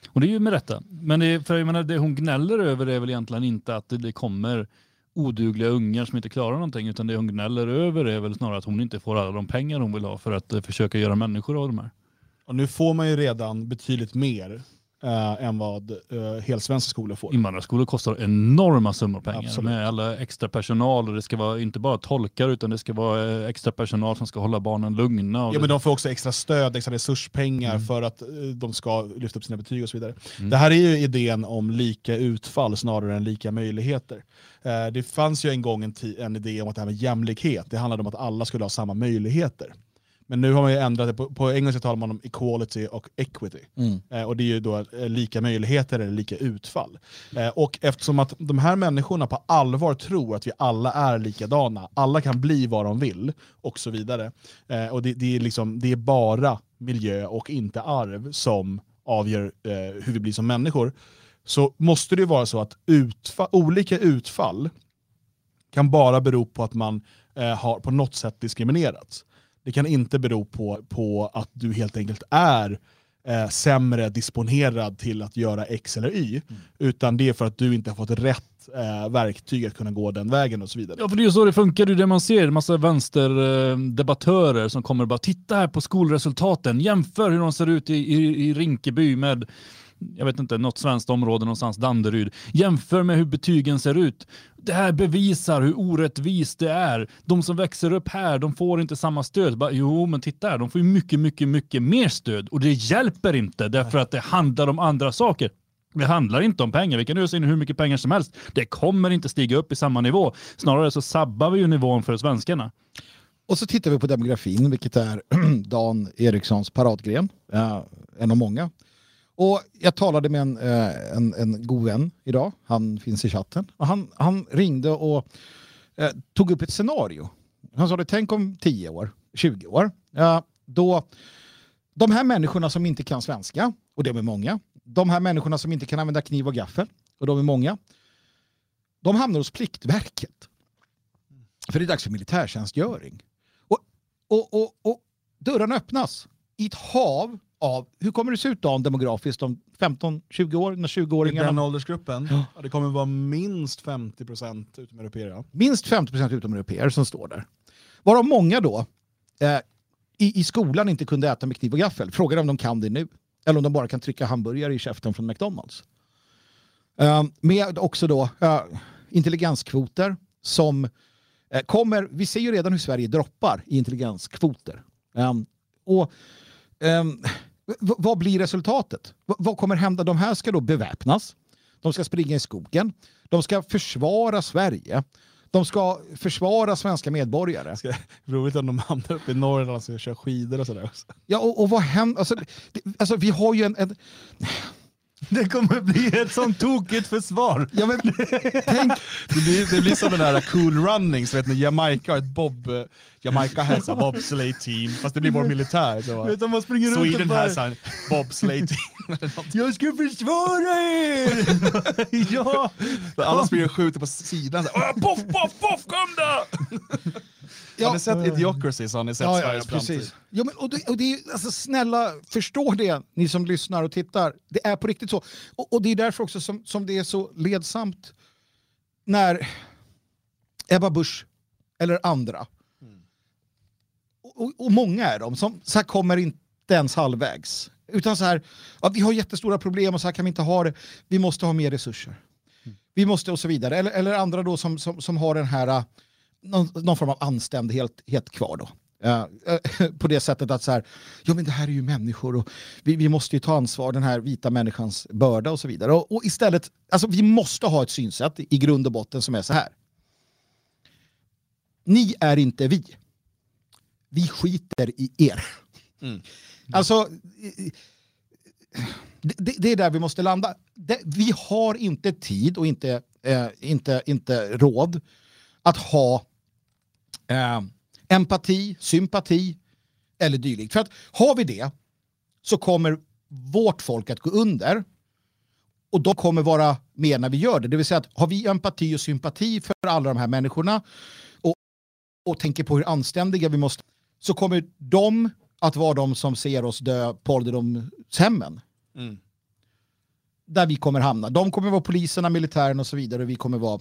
Och det är ju med rätta. Men det, för jag menar, det hon gnäller över är väl egentligen inte att det, det kommer odugliga ungar som inte klarar någonting utan det hon gnäller över är väl snarare att hon inte får alla de pengar hon vill ha för att eh, försöka göra människor av de här. Och nu får man ju redan betydligt mer eh, än vad eh, helsvenska skolor får. Invandrarskolor kostar enorma summor pengar Absolut. med alla extra personal och det ska vara inte bara tolkar utan det ska vara eh, extra personal som ska hålla barnen lugna. Ja, men de får också extra stöd, extra resurspengar Mm. för att eh, de ska lyfta upp sina betyg och så vidare. Det här är ju idén om lika utfall snarare än lika möjligheter. Eh, Det fanns ju en gång en, en idé om att det här med jämlikhet, det handlade om att alla skulle ha samma möjligheter. Men nu har man ju ändrat det, på, på engelska talar man om equality och equity. Eh, och det är ju då eh, lika möjligheter eller lika utfall. Eh, och eftersom att de här människorna på allvar tror att vi alla är likadana, alla kan bli vad de vill och så vidare. Eh, och det, det, är liksom, det är bara miljö och inte arv som avgör eh, hur vi blir som människor. Så måste det vara så att utfa- olika utfall kan bara bero på att man eh, har på något sätt diskriminerats. Det kan inte bero på, på att du helt enkelt är eh, sämre disponerad till att göra X eller Y, utan det är för att du inte har fått rätt eh, verktyg att kunna gå den vägen och så vidare. Ja, för det är ju så det funkar. Det är det man ser. En massa vänsterdebattörer som kommer och bara titta här på skolresultaten. Jämför hur de ser ut i, i, i Rinkeby med jag vet inte, något svenskt område någonstans, Danderyd. Jämför med hur betygen ser ut. Det här bevisar hur orättvist det är. De som växer upp här, de får inte samma stöd. Bara, jo, men titta här, de får ju mycket, mycket, mycket mer stöd. Och det hjälper inte därför att det handlar om andra saker. Det handlar inte om pengar. Vi kan ösa in hur mycket pengar som helst. Det kommer inte stiga upp i samma nivå. Snarare så sabbar vi ju nivån för svenskarna. Och så tittar vi på demografin, vilket är Dan Erikssons paradgren. en av många. Och jag talade med en, eh, en, en god vän idag. Han finns i chatten. Och han, han ringde och eh, tog upp ett scenario. Han sa det, tänk om 10 år, 20 år. eh, då de här människorna som inte kan svenska, och de är många. De här människorna som inte kan använda kniv och gaffel, och de är många. De hamnar hos Pliktverket. För det är dags för militärtjänstgöring. Och, och, och, och dörrarna öppnas i ett hav av, hur kommer det se ut då demografiskt om 15-20 år, när I den 20-åringarna, åldersgruppen, Ja. det kommer vara minst 50% utomeuropeer. Ja. minst 50% utomeuropeer som står där. Varav många då eh, i, i skolan inte kunde äta med kniv och gaffel. Frågar om de kan det nu. Eller om de bara kan trycka hamburgare i käften från McDonalds. Eh, med också då eh, intelligenskvoter som eh, kommer, vi ser ju redan hur Sverige droppar i intelligenskvoter. Um, och um, v- vad blir resultatet? V- vad kommer hända? De här ska då beväpnas. De ska springa i skogen. De ska försvara Sverige. De ska försvara svenska medborgare. Ska- Roligt om de hamnar uppe i Norrland och ska köra skidor och sådär. Ja, och, och vad händer? Alltså, det, alltså, vi har ju en... en Det kommer bli ett sånt tokigt försvar. ja, men, tänk, Det blir, det blir som den där cool runnings, vet ni, Jamaica har ett bob... eh, Jamaica has a bobsleigh team, fast det blir bara militär. Så. Vet du, man springer runt och Sweden bara, has a bobsleigh team. Jag ska försvara er! ja! Alla springer och skjuter på sidan. Så här, "Åh, Poff, poff, poff, kom då! Ja. Har ni sett Idiocracy så har ni sett Ja, ja, ja, Sveriges framtid. Ja, men, och det, och det är, alltså, snälla, förstå det, ni som lyssnar och tittar. Det är på riktigt så. Och, och det är därför också som, som det är så ledsamt när Ebba Busch eller andra, och, och, och många är de, som så här kommer inte ens halvvägs. Utan så här, ja, vi har jättestora problem och så här kan vi inte ha det. Vi måste ha mer resurser. Vi måste och så vidare. Eller, eller andra då som, som, som har den här någon, någon form av anständighet helt kvar då. Ja, eh, på det sättet att så här, ja men det här är ju människor och vi, vi måste ju ta ansvar, den här vita människans börda och så vidare. Och, och istället, alltså vi måste ha ett synsätt i grund och botten som är så här. Ni är inte vi. Vi skiter i er. Alltså, i- i- det, det- det är där vi måste landa. Det, vi har inte tid och inte eh, inte, inte råd att ha eh, empati, sympati eller dylikt. För att har vi det så kommer vårt folk att gå under och de kommer vara med när vi gör det. Det vill säga att har vi empati och sympati för alla de här människorna och, och tänker på hur anständiga vi måste så kommer de att vara de som ser oss dö på ålderdomshemmen. Mm. Där vi kommer hamna. De kommer vara poliserna, militären och så vidare. Och vi kommer vara...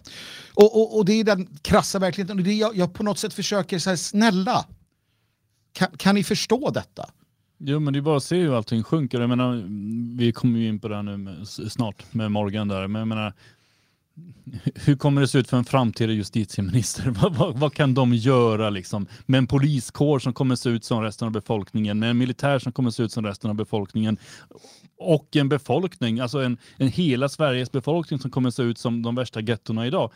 Och, och, och det är den krassa verkligheten. Och det jag, jag på något sätt försöker säga, snälla, kan, kan ni förstå detta? Jo men det är bara att se hur allting sjunker. Jag menar, vi kommer ju in på det här nu med, snart med Morgan där. Men jag menar, hur kommer det se ut för en framtida justitieminister? vad, vad, vad, kan de göra liksom? med en poliskår som kommer se ut som resten av befolkningen, med en militär som kommer se ut som resten av befolkningen och en befolkning, alltså en, en hela Sveriges befolkning som kommer se ut som de värsta gettorna idag.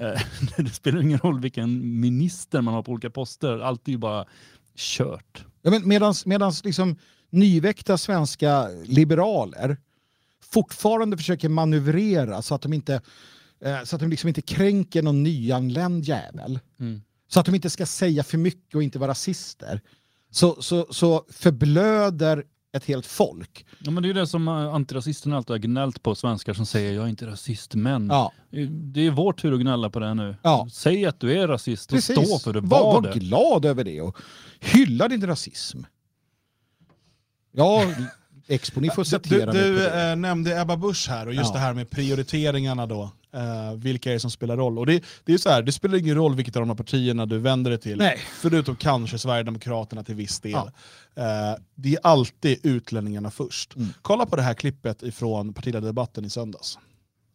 Eh, det spelar ingen roll vilken minister man har på olika poster, allt är ju bara kört. Ja, men medans, medans liksom nyväckta svenska liberaler fortfarande försöker manövrera så att de inte, eh, så att de liksom inte kränker någon nyanländ jävel. Mm. Så att de inte ska säga för mycket och inte vara rasister. Så, så, så förblöder ett helt folk. Ja, men det är det som antirasisterna alltid har gnällt på svenskar som säger jag är inte rasist men. Ja. Det är vår tur att gnälla på det nu. Ja. Säg att du är rasist och Precis. stå för det. Var, var, var glad över det och hylla din rasism. Ja, Expo, ni får citera Du, du äh, nämnde Ebba Busch här och just ja. det här med prioriteringarna då. Uh, vilka är det som spelar roll? Och det, det är så här, det spelar ingen roll vilket av de här partierna du vänder dig till, Nej. förutom kanske Sverigedemokraterna till viss del. Ja. Uh, det är alltid utlänningarna först. Mm. Kolla på det här klippet ifrån partiledardebatten i söndags.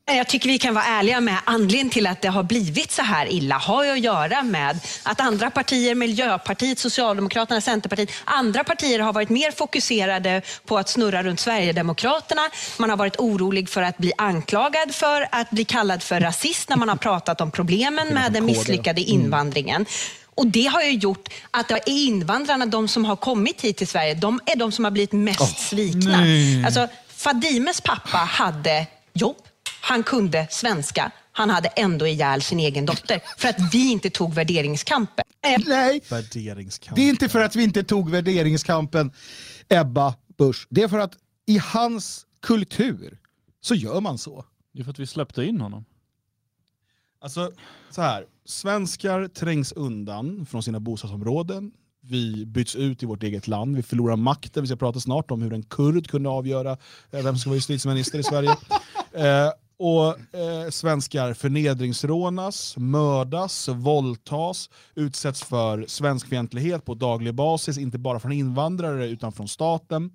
Jag tycker vi kan vara ärliga med anledningen till att det har blivit så här illa har att göra med att andra partier, Miljöpartiet, Socialdemokraterna, Centerpartiet, andra partier har varit mer fokuserade på att snurra runt Sverigedemokraterna. Man har varit orolig för att bli anklagad för att bli kallad för rasist när man har pratat om problemen med den misslyckade mm. invandringen. Och Det har ju gjort att invandrarna, de som har kommit hit till Sverige, de är de som har blivit mest oh, svikna. Alltså, Fadimes pappa hade jobb, han kunde svenska. Han hade ändå ihjäl sin egen dotter för att vi inte tog värderingskampen. Nej, värderingskampen. det är inte för att vi inte tog värderingskampen, Ebba Busch. Det är för att i hans kultur så gör man så. Det är för att vi släppte in honom. Alltså, så här. Svenskar trängs undan från sina bostadsområden. Vi byts ut i vårt eget land. Vi förlorar makten. Vi ska prata snart om hur en kurd kunde avgöra eh, vem som ska vara justitieminister i Sverige. Eh, och eh, svenskar förnedringsrånas, mördas, våldtas, utsätts för svenskfientlighet på daglig basis, inte bara från invandrare utan från staten.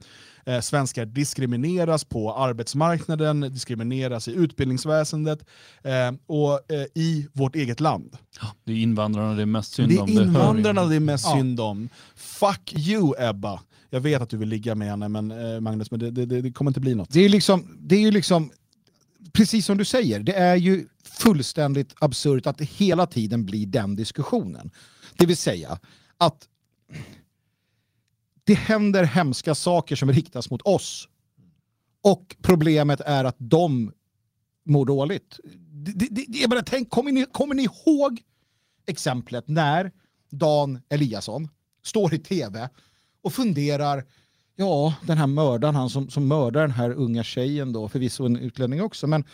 Eh, svenskar diskrimineras på arbetsmarknaden, diskrimineras i utbildningsväsendet eh, och eh, i vårt eget land. Det är invandrarna det är mest synd om. Det är invandrarna det är mest ja. synd om. Fuck you Ebba! Jag vet att du vill ligga med henne, men, eh, Magnus, men det, det, det, kommer inte bli något. Det är, liksom, det är ju liksom precis som du säger, det är ju fullständigt absurt att det hela tiden blir den diskussionen. Det vill säga att det händer hemska saker som riktas mot oss. Och problemet är att de mår dåligt. Det, det, jag bara, tänk, kommer, ni, kommer ni ihåg exemplet när Dan Eliasson står i tv och funderar ja, den här mördaren, han som, som mördar den här unga tjejen då, förvisso en utlänning också, men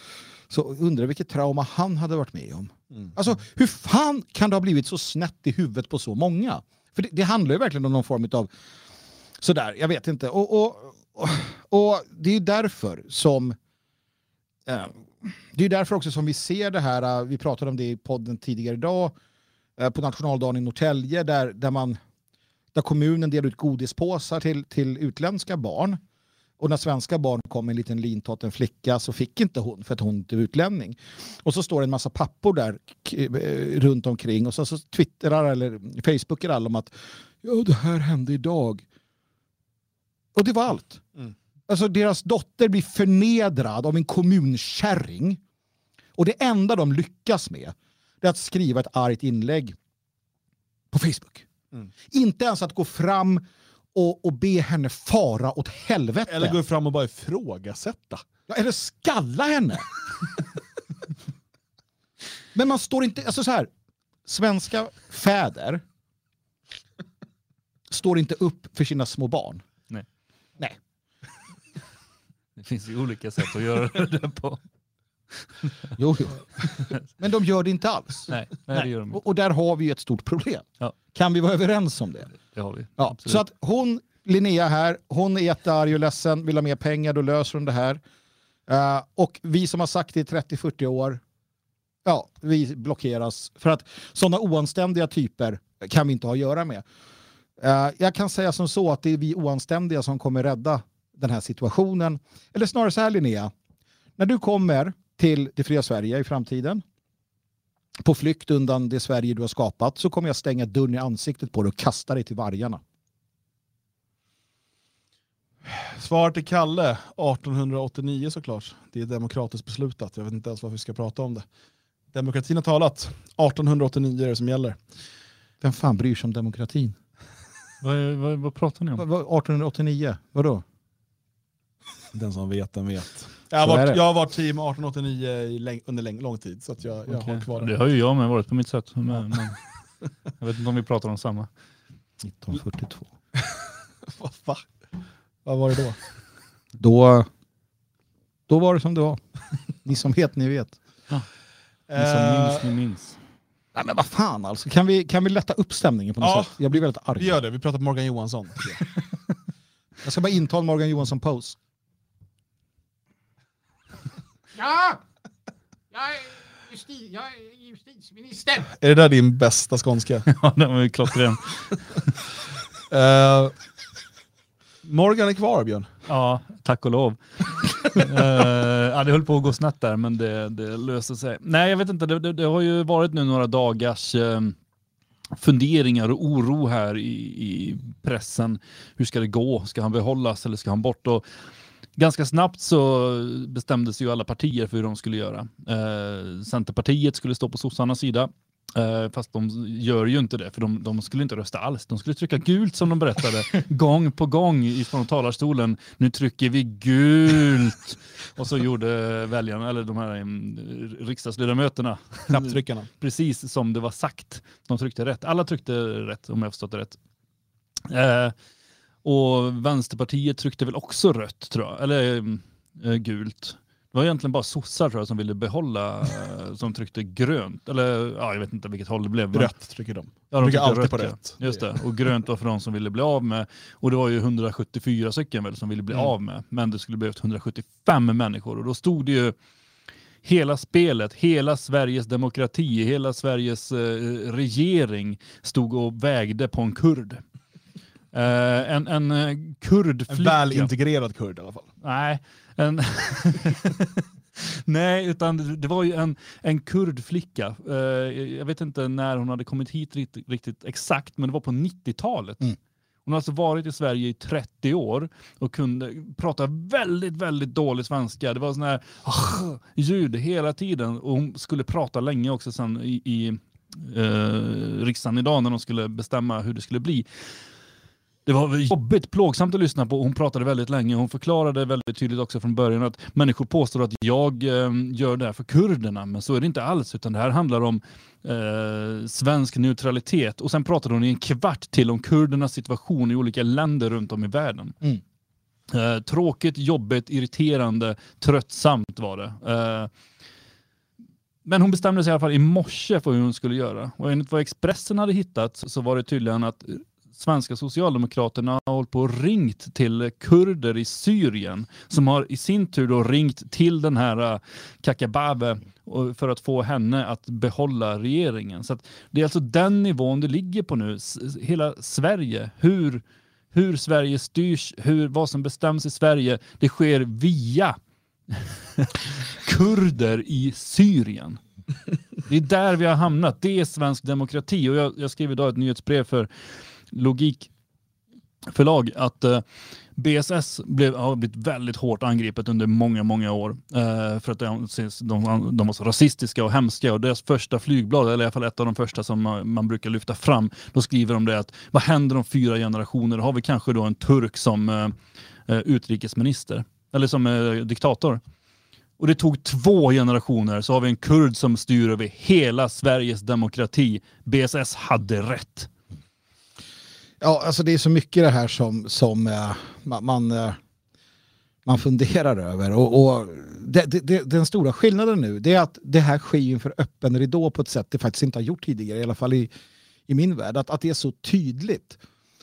så undrar vilket trauma han hade varit med om. Mm. Alltså, hur fan kan det ha blivit så snett i huvudet på så många? För det, det handlar ju verkligen om någon form av sådär, jag vet inte. Och, och, och, och det är därför som eh, det är därför också som vi ser det här, eh, vi pratade om det i podden tidigare idag, eh, på nationaldagen i Norrtälje, där, där man där kommunen delar ut godispåsar till, till utländska barn. Och när svenska barn kom med en liten lintott, en flicka, så fick inte hon för att hon inte var utlänning. Och så står det en massa pappor där eh, runt omkring och så, så twittrar eller facebookar alla om att ja, det här hände idag. Och det var allt. Mm. Alltså deras dotter blir förnedrad av en kommunkärring. Och det enda de lyckas med är att skriva ett argt inlägg på Facebook. Mm. Inte ens att gå fram och, och be henne fara åt helvete. Eller gå fram och bara ifrågasätta. Ja, eller skalla henne. Men man står inte, alltså så här, svenska fäder står inte upp för sina små barn. Nej. Nej. Det finns ju olika sätt att göra det på. Jo, jo. Men de gör det inte alls. Nej, nej, det gör de inte. Och, och där har vi ju ett stort problem. Ja. Kan vi vara överens om det? Det har vi. Ja, Absolut. så att hon, Linnea här, hon är jättearg och ledsen, vill ha mer pengar, då löser hon det här. Eh, och vi som har sagt det i 30-40 år, ja, vi blockeras. För att sådana oanständiga typer kan vi inte ha att göra med. Eh, jag kan säga som så att det är vi oanständiga som kommer rädda den här situationen. Eller snarare så här Linnea, när du kommer till det fria Sverige i framtiden, på flykt undan det Sverige du har skapat, så kommer jag stänga dörren i ansiktet på dig och kasta dig till vargarna. Svar till Kalle, 1889 såklart. Det är demokratiskt beslutat. Jag vet inte ens varför vi ska prata om det. Demokratin har talat. 1889 är det som gäller. Vem fan bryr sig om demokratin? Vad, vad, vad pratar ni om? Vad- vad- 1889, vadå? Den som vet, den vet. Jag har varit, jag har varit team 1889 i läng, under läng, lång tid, så att jag, jag Okej. har kvar Det det. har ju jag med varit på mitt sätt. Men, men, jag vet inte om vi pratar om samma. 1942. Vad fan? Vad var det då? Då, då var det som det var. Ni som vet, ni vet. Ni som Eh, minns, ni minns. Nej men vad fan alltså, kan vi, kan vi lätta upp stämningen på något Ja. sätt? Jag blir väldigt arg. vi gör det, vi pratar Morgan Johansson. jag. Jag ska bara inta en Morgan Johansson pose. Ja! Jag är, justi, jag är justitieminister. Är det där din bästa skånska? Ja, den var ju klockren. Eh, Morgan är kvar Björn. Ja, tack och lov. uh, ja, det höll på att gå snett där, men det, det löste sig. Nej, jag vet inte. Det, det, det har ju varit nu några dagars eh, funderingar och oro här i, i pressen. Hur ska det gå? Ska han behållas eller ska han bort? Och ganska snabbt så bestämdes ju alla partier för hur de skulle göra. Eh, Centerpartiet skulle stå på sossarnas sida. Eh, fast de gör ju inte det, för de, de skulle inte rösta alls. De skulle trycka gult som de berättade, gång på gång ifrån talarstolen. Nu trycker vi gult! Och så gjorde väljarna, eller de här mm, riksdagsledamöterna, Knapptryckarna. precis som det var sagt. De tryckte rätt. Alla tryckte rätt, om jag förstått det rätt. Eh, och Vänsterpartiet tryckte väl också rött, tror jag. Eller eh, gult. Det var egentligen bara sossar tror jag som ville behålla, eh, som tryckte grönt. Eller ja, jag vet inte vilket håll det blev. men- Rött trycker de. Ja, de trycker alltid på ja. rätt. Just det. Och grönt var för de som ville bli av med. Och det var ju 174 stycken väl som ville bli Mm. av med. Men det skulle behövt 175 människor. Och då stod det ju hela spelet, hela Sveriges demokrati, hela Sveriges eh, regering stod och vägde på en kurd. Eh, en en eh, En kurdflicka. väl integrerad kurd i alla fall. Nej, en Nej, utan det- var ju en, en kurdflicka. Eh, jag vet inte när hon hade kommit hit riktigt, riktigt exakt, men det var på 90-talet. Mm. Hon har alltså varit i Sverige i 30 år och kunde prata väldigt, väldigt dålig svenska. Det var sån här ljud hela tiden och hon skulle prata länge också sen i, i eh, riksdagen idag när de skulle bestämma hur det skulle bli. Det var jobbigt, plågsamt att lyssna på. Hon pratade väldigt länge. Hon förklarade väldigt tydligt också från början att människor påstår att jag eh, gör det här för kurderna, men så är det inte alls. Utan det här handlar om eh, svensk neutralitet. Och sen pratade hon i en kvart till om kurdernas situation i olika länder runt om i världen. Mm. Eh, tråkigt, jobbigt, irriterande, tröttsamt var det. Eh, men hon bestämde sig i alla fall i morse för hur hon skulle göra. Och enligt vad Expressen hade hittat så var det tydligen att svenska socialdemokraterna har hållit på och ringt till kurder i Syrien som har i sin tur då ringt till den här äh, Kakabave för att få henne att behålla regeringen. Så att det är alltså den nivån det ligger på nu. Hela Sverige, hur, hur Sverige styrs, hur, vad som bestäms i Sverige, det sker via kurder i Syrien. Det är där vi har hamnat. Det är svensk demokrati. Och jag, jag skrev idag ett nyhetsbrev för Logik förlag att eh, BSS blev, har blivit väldigt hårt angripet under många, många år. Eh, för att de, de, de var så rasistiska och hemska. Och deras första flygblad, eller i alla fall ett av de första som man, man brukar lyfta fram, då skriver de det att vad händer om fyra generationer? Då har vi kanske då en turk som eh, eh, utrikesminister. Eller som eh, diktator. Och det tog två generationer så har vi en kurd som styr över hela Sveriges demokrati. BSS hade rätt. Ja, alltså det är så mycket det här som, som eh, man, man, eh, man funderar över. Och, och det, det, det, den stora skillnaden nu det är att det här sker inför öppen ridå på ett sätt det faktiskt inte har gjort tidigare, i alla fall i, i min värld. Att, att det är så tydligt.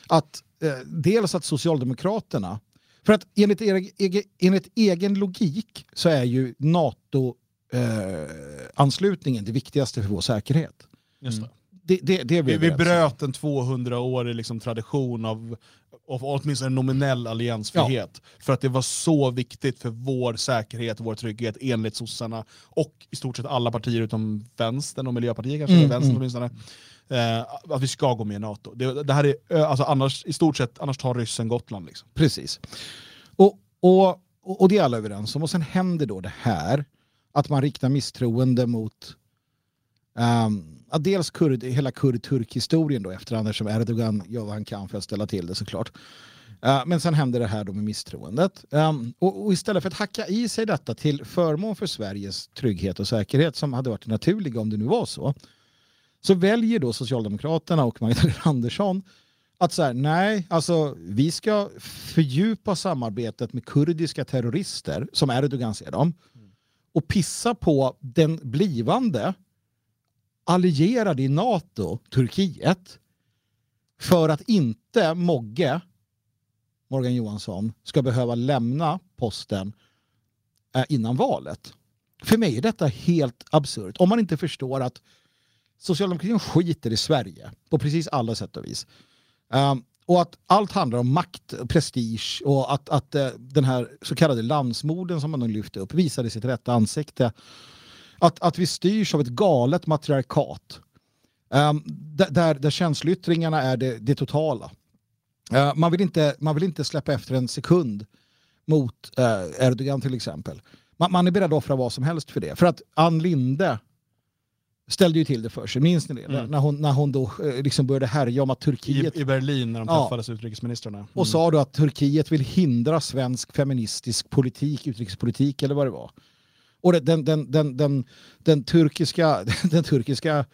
Att eh, dels att Socialdemokraterna, för att enligt, er, egen, enligt egen logik så är ju NATO-anslutningen eh, det viktigaste för vår säkerhet. Just det. Det, det, det Vi, vi bröt en 200-årig liksom tradition av, av åtminstone en nominell alliansfrihet. För att det var så viktigt för vår säkerhet och vår trygghet enligt sossarna och i stort sett alla partier utom vänstern och Miljöpartiet kanske, Mm, vänstern mm. åtminstone. Eh, att vi ska gå med i NATO. Det, det här är, alltså annars, i stort sett, annars tar ryssen Gotland. Liksom. Precis. Och, och, och det är alla överens om. Och sen händer då det här att man riktar misstroende mot um, ja, dels kurd, hela kurd-turk-historien då efterhand som Erdogan gör vad han kan för att ställa till det såklart. Uh, men sen händer det här då med misstroendet. Um, och, och istället för att hacka i sig detta till förmån för Sveriges trygghet och säkerhet som hade varit naturliga om det nu var så, så väljer då Socialdemokraterna och Magdalena Andersson att så här, nej, alltså vi ska fördjupa samarbetet med kurdiska terrorister, som Erdogan ser dem, och pissa på den blivande allierade i NATO, Turkiet, för att inte Mogge, Morgan Johansson, ska behöva lämna posten eh, innan valet. För mig är detta helt absurt. Om man inte förstår att socialdemokratin skiter i Sverige på precis alla sätt och vis. Um, och att allt handlar om makt, prestige och att, att uh, den här så kallade landsmorden som man nu lyfte upp visade sitt rätta ansikte. Att, att vi styrs av ett galet matriarkat. Um, där, där, känsloyttringarna är det, det totala. Uh, man, vill inte, man vill inte släppa efter en sekund mot uh, Erdogan till exempel. Man, man är beredd att offra vad som helst för det. För att Ann Linde ställde ju till det för sig, minns ni det? Mm. När, hon, när hon då eh, liksom började härja om att Turkiet I, I Berlin när de Ja. träffades utrikesministrarna. Mm. och sa då att Turkiet vill hindra svensk feministisk politik, utrikespolitik eller vad det var. Och den, den, den, den, den turkiska, den turkiska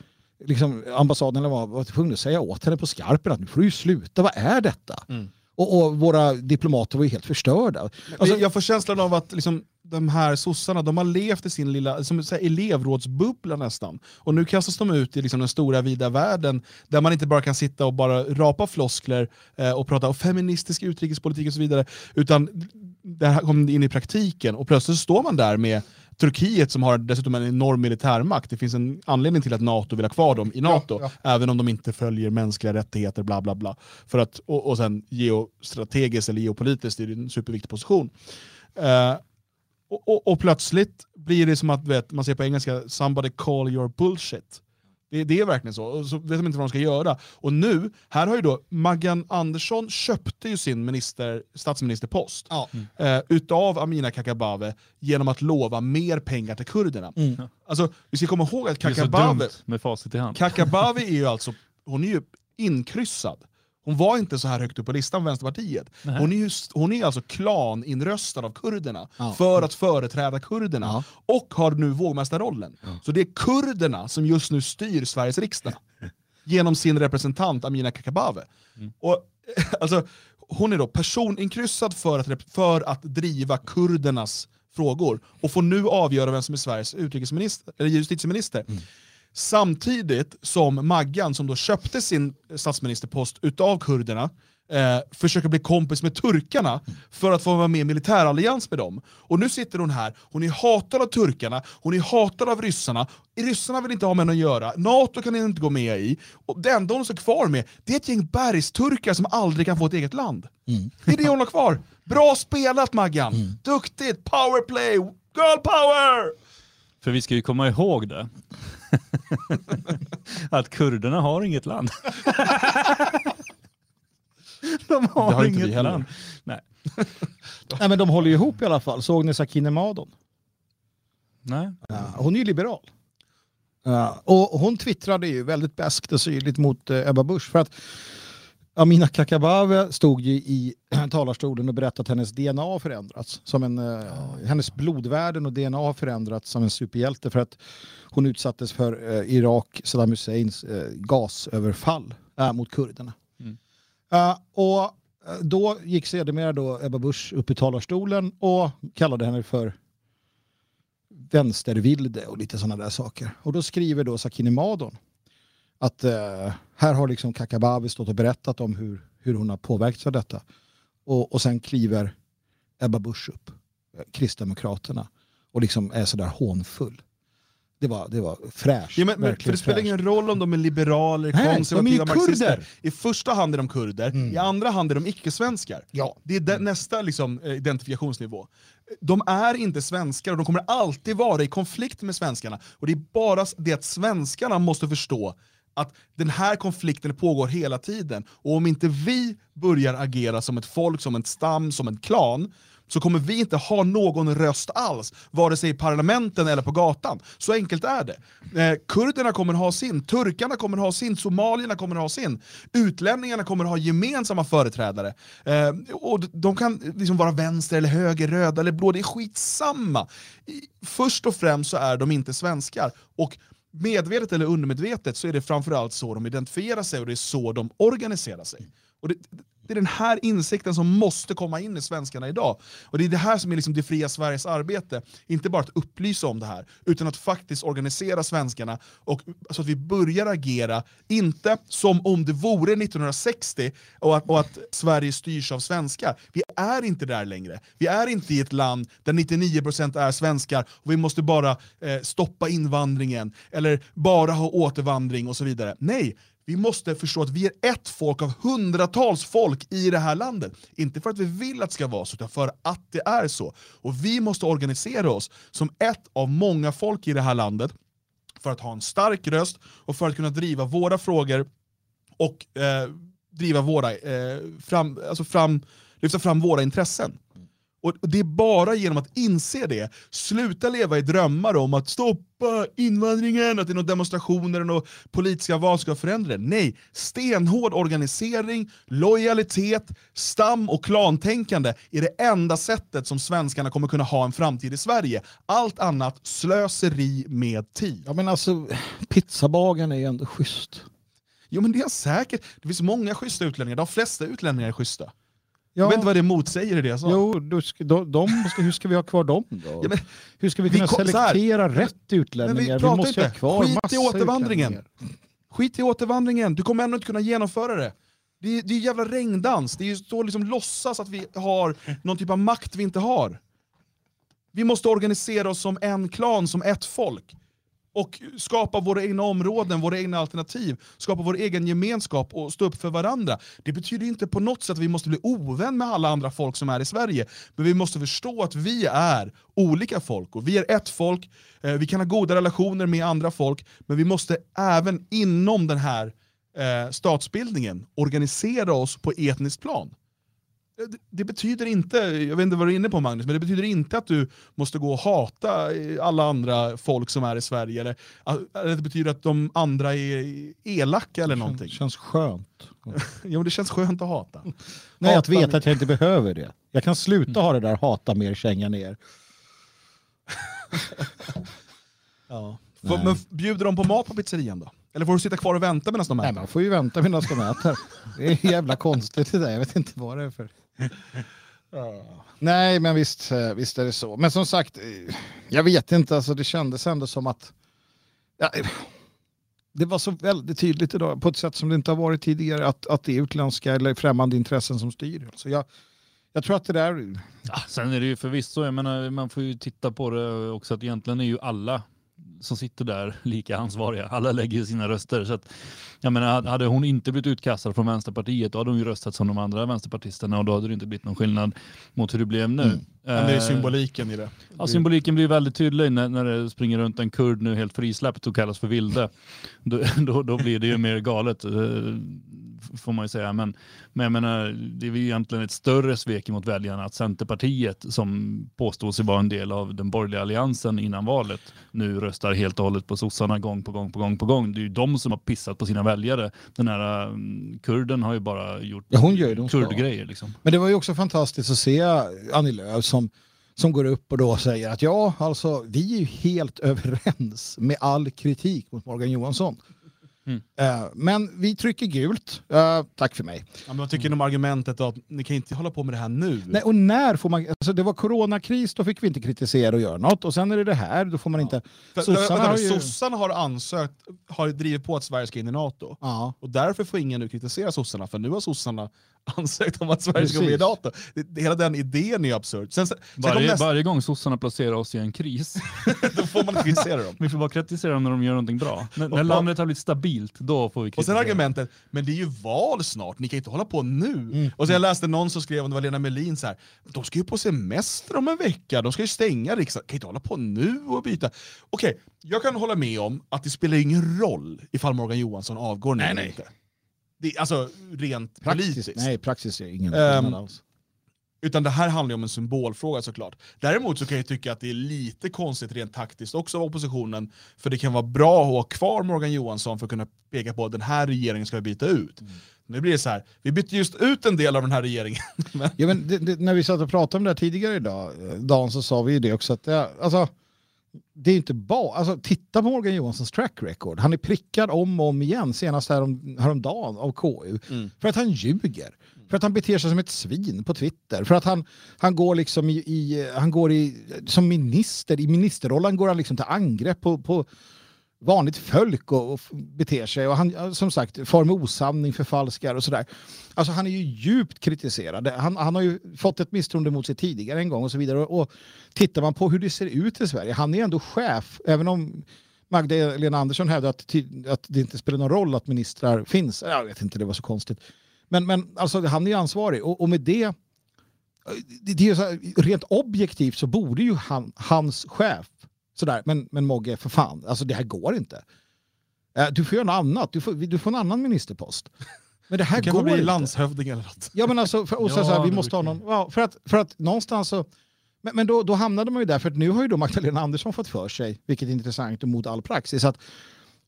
liksom, ambassaden eller vad, var tvungen att säga åt henne på skarpen att nu får du ju sluta, vad är detta? Mm. Och, och våra diplomater var ju helt förstörda. Alltså, jag får känslan av att liksom, de här sossarna de har levt i sin lilla som så här, elevrådsbubbla nästan. Och nu kastas de ut i liksom, den stora vida världen där man inte bara kan sitta och bara rapa floskler eh, och prata om feministisk utrikespolitik och så vidare. Utan det här kommer in i praktiken och plötsligt står man där med Turkiet som har dessutom en enorm militärmakt. Det finns en anledning till att NATO vill ha kvar dem i NATO, ja. även om de inte följer mänskliga rättigheter, bla bla bla. För att, och, och sen geostrategiskt eller geopolitiskt är det en superviktig position. Eh, och, och, och plötsligt blir det som att vet, man säger på engelska, somebody call your bullshit. Det, det är verkligen så, och så vet de inte vad de ska göra. Och nu, här har ju då Maggan Andersson köpte ju sin minister, statsministerpost Ja. eh, utav Amina Kakabaveh genom att lova mer pengar till kurderna. Mm. Alltså, vi ska komma ihåg att Det är så Kakabaveh, dumt med facit i hand. Kakabaveh är ju alltså, hon är ju inkryssad. Hon var inte så här högt upp på listan, Vänsterpartiet. Nej. Hon är, ju, hon är alltså klaninröstad av kurderna Ja. för att företräda kurderna Ja. och har nu vågmästarrollen. Så det är kurderna som just nu styr Sveriges riksdag genom sin representant Amina Kakabaveh. Och, alltså, hon är då personinkryssad för att, för att driva kurdernas frågor och får nu avgöra vem som är Sveriges utrikesminister, eller justitieminister. Samtidigt som Maggan, som då köpte sin statsministerpost utav kurderna, eh, försöker bli kompis med turkarna för att få vara med i militärallians med dem. Och nu sitter hon här, hon är hatad av turkarna, hon är hatad av ryssarna, ryssarna vill inte ha med henne att göra, NATO kan hon inte gå med i, och det enda hon står kvar med det är ett gäng bergsturkar som aldrig kan få ett eget land. Det är det hon har kvar. Bra spelat Maggan! Duktigt! Powerplay! Girl power! För vi ska ju komma ihåg det. att kurderna har inget land. De har, har inget land. Nej. nej, men de håller ju ihop i alla fall. Såg ni Sakine Madon? Nej. Ja, hon är ju liberal. Ja, och hon twittrade ju väldigt beskt och syrligt mot eh, Ebba Busch. För att Amina Kakabaveh stod ju i talarstolen och berättade att hennes DNA har förändrats. Som en, eh, hennes blodvärden och DNA har förändrats som en superhjälte för att hon utsattes för eh, Irak, Saddam Husseins eh, gasöverfall eh, mot kurderna. Mm. Eh, och eh, då gick sedermera då Ebba Busch upp i talarstolen och kallade henne för vänstervilde och lite sådana där saker. Och då skriver då Sakine Madon att eh, här har liksom Kakabaveh stått och berättat om hur, hur hon har påverkats av detta. Och, och sen kliver Ebba Busch upp, eh, Kristdemokraterna, och liksom är sådär hånfull. Det var, det var fräscht. Ja, men, men, för det spelar ingen roll om de är liberaler, Nej, de är konservativa, marxister. I första hand är de kurder, Mm. i andra hand är de icke-svenskar. Ja. Det är de, nästa liksom, eh, identifikationsnivå. De är inte svenskar och de kommer alltid vara i konflikt med svenskarna. Och det är bara det att svenskarna måste förstå att den här konflikten pågår hela tiden. Och om inte vi börjar agera som ett folk, som en stam, som en klan, så kommer vi inte ha någon röst alls, vare sig i parlamenten eller på gatan. Så enkelt är det. Eh, kurderna kommer ha sin, turkarna kommer ha sin, somalierna kommer ha sin. Utlänningarna kommer ha gemensamma företrädare. Eh, och de kan liksom vara vänster, eller höger, röda eller blå, det är skitsamma. Först och främst så är de inte svenskar. Och medvetet eller undermedvetet så är det framförallt så de identifierar sig och det är så de organiserar sig. Och det, det är den här insikten som måste komma in i svenskarna idag. Och det är det här som är liksom det fria Sveriges arbete. Inte bara att upplysa om det här, utan att faktiskt organisera svenskarna och, så att vi börjar agera, inte som om det vore 1960 och att, och att Sverige styrs av svenskar. Vi är inte där längre. Vi är inte i ett land där 99% är svenskar och vi måste bara eh, stoppa invandringen eller bara ha återvandring och så vidare. Nej, vi måste förstå att vi är ett folk av hundratals folk i det här landet. Inte för att vi vill att det ska vara så, utan för att det är så. Och vi måste organisera oss som ett av många folk i det här landet för att ha en stark röst och för att kunna driva våra frågor och eh, driva våra, eh, fram, alltså fram, lyfta fram våra intressen. Och det är bara genom att inse det, sluta leva i drömmar om att stoppa invandringen, att det är några demonstrationer och politiska val ska förändra det. Nej, stenhård organisering, lojalitet, stam och klantänkande är det enda sättet som svenskarna kommer kunna ha en framtid i Sverige. Allt annat slöseri med tid. Ja men alltså, pizzabagaren är ju ändå schysst. Jo men det är säkert, det finns många schyssta utlänningar, de flesta utlänningar är schyssta. Ja. Jag vet inte vad det motsäger i det jag sa. Jo, ska, de, de hur ska vi ha kvar dem då? Ja, men, hur ska vi vi kunna kom- så här. selektera rätt utlänningar? vi pratar måste inte. ha kvar Skit i återvandringen. Skit i återvandringen, du kommer ändå inte kunna genomföra det. Det är, det är jävla regndans, det är ju så liksom låtsas att vi har någon typ av makt vi inte har. Vi måste organisera oss som en klan, som ett folk. Och skapa våra egna områden, våra egna alternativ, skapa vår egen gemenskap och stå upp för varandra. Det betyder inte på något sätt att vi måste bli ovän med alla andra folk som är i Sverige, men vi måste förstå att vi är olika folk och vi är ett folk, eh, vi kan ha goda relationer med andra folk, men vi måste även inom den här eh, statsbildningen organisera oss på etniskt plan. Det- Det betyder inte, jag vet inte vad du är inne på Magnus, men det betyder inte att du måste gå och hata eh, alla andra folk som är i Sverige, eller att eller det betyder att de andra är elaka eller någonting. Känns skönt. Jo, det känns skönt att hata. Nej, att Hata- veta att jag inte behöver det. Jag kan sluta ha det där hata mer, känga ner. Ja. Får- Men bjuder de på mat på pizzerian då? Eller får du sitta kvar och vänta medan de Nej, äter? man får ju vänta medan de äter. Det är jävla konstigt det där. Jag vet inte vad det är för... Nej, men visst, eh, visst är det så. Men som sagt, eh, jag vet inte. Alltså, det kändes ändå som att... Ja, eh, det var så väldigt tydligt idag, på ett sätt som det inte har varit tidigare, att, att det är utländska eller främmande intressen som styr. Alltså jag, jag tror att det där... Ja, sen är det ju förvisso, jag menar, man får ju titta på det också att egentligen är ju alla som sitter där lika ansvariga. Alla lägger sina röster. Så att, jag menar, hade hon inte blivit utkastad från Vänsterpartiet då hade hon ju röstat som de andra vänsterpartisterna och då hade det inte blivit någon skillnad mot hur det blev nu. Men det är Eh, symboliken i det. Ja, symboliken blir väldigt tydlig när, när det springer runt en kurd nu helt frisläppt och kallas för vilde. Då, då, då blir det ju mer galet. Får man ju säga. Men, men jag menar, det är ju egentligen ett större svek mot väljarna att Centerpartiet, som påstår sig vara en del av den borgerliga alliansen innan valet, nu röstar helt och hållet på sossarna gång på gång på gång på gång. Det är ju de som har pissat på sina väljare. Den här um, kurden har ju bara gjort Ja, hon gör det kurdgrejer. Liksom. Men det var ju också fantastiskt att se Annie Lööf som, som går upp och då säger att ja, alltså vi är ju helt överens med all kritik mot Morgan Johansson. Mm. Eh, men vi trycker gult. Eh, tack för mig. Ja, men jag tycker om argumentet att ni kan inte hålla på med det här nu. Nej, och när får man... Alltså det var coronakris, då fick vi inte kritisera och göra något. Och sen är det det här, då får man inte... För, Sossarna har ju- sossarna har ansökt, har drivit på att Sverige ska in i NATO. Ja. Och därför får ingen nu kritisera sossarna, för nu har sossarna ansökt om att Sverige ska gå med i Precis. NATO. Det, hela den idén är absurd. Sen, sen Varje, nästa, varje gång sossarna placerar oss i en kris, då får man kritisera dem. vi får bara kritisera dem när de gör någonting bra. När, när landet har blivit stabilt, då får vi Och kritisera. sen argumentet, men det är ju val snart, ni kan inte hålla på nu. Mm. Och sen jag läste någon som skrev, om det var Lena Melin, så här, de ska ju på semester om en vecka, de ska ju stänga riksdagen, kan inte hålla på nu och byta. Okej, jag kan hålla med om att det spelar ingen roll ifall Morgan Johansson avgår nu Nej, eller nej. inte. Det, alltså rent Praxis, politiskt. nej, praxis är ingen skillnad alls. Utan det här handlar ju om en symbolfråga såklart. Däremot så kan jag tycka att det är lite konstigt rent taktiskt också av oppositionen, för det kan vara bra att ha kvar Morgan Johansson för att kunna peka på att den här regeringen ska vi byta ut. Nu blir det så här, vi bytte just ut en del av den här regeringen. Men, Ja, men det, det, när vi satt och pratade om det här tidigare idag, eh, dagen så sa vi ju det också att det, alltså, det är inte bara, alltså titta på Morgan Johanssons track record. Han är prickad om och om igen, senast härom, häromdagen av KU, Mm. för att han ljuger. För att han beter sig som ett svin på Twitter. För att han, han går liksom i, i, han går i, som minister, i ministerrollen går han liksom till angrepp på, på vanligt folk och, och beter sig. Och han, som sagt, far med osanning, förfalskar och sådär. Alltså han är ju djupt kritiserad. Han, han har ju fått ett misstroende mot sig tidigare en gång och så vidare. Och, och tittar man på hur det ser ut i Sverige, han är ändå chef, även om Magdalena Andersson hävdar att, att det inte spelar någon roll att ministrar finns. Jag vet inte, det var så konstigt. Men, men alltså, han är ju ansvarig och, och med det, det, det är så här, rent objektivt så borde ju han, hans chef sådär, men, men Mogge för fan, alltså det här går inte. Eh, Du får göra något annat, du får, du får en annan ministerpost. Men det här det kan går bli inte. landshövding eller något. Ja men alltså, för, och så, Ja, så här, vi måste ha någon, ja, för, att, för att någonstans så, men, men då, då hamnade man ju där, för att nu har ju då Magdalena Andersson fått för sig, vilket är intressant och mot all praxis, att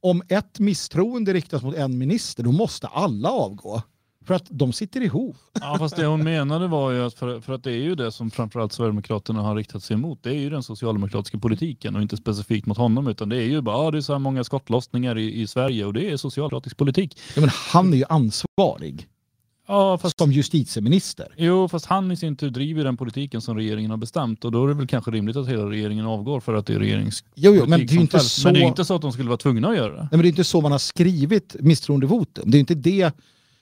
om ett misstroende riktas mot en minister, då måste alla avgå. För att de sitter ihop. Ja, fast det hon menade var ju att, för, för att det är ju det som framförallt Sverigedemokraterna har riktat sig emot, det är ju den socialdemokratiska politiken och inte specifikt mot honom, utan det är ju bara, ah, det är så här många skottlossningar i, i Sverige och det är socialdemokratisk politik. Ja, men han är ju ansvarig Ja, fast som justitieminister. Jo, fast han i sin tur driver den politiken som regeringen har bestämt och då är det väl kanske rimligt att hela regeringen avgår för att det är regeringens Jo, jo, men det är inte fälls. så... Men det är inte så att de skulle vara tvungna att göra det. Nej, men det är inte så man har skrivit misstroendevotum. Det är inte det.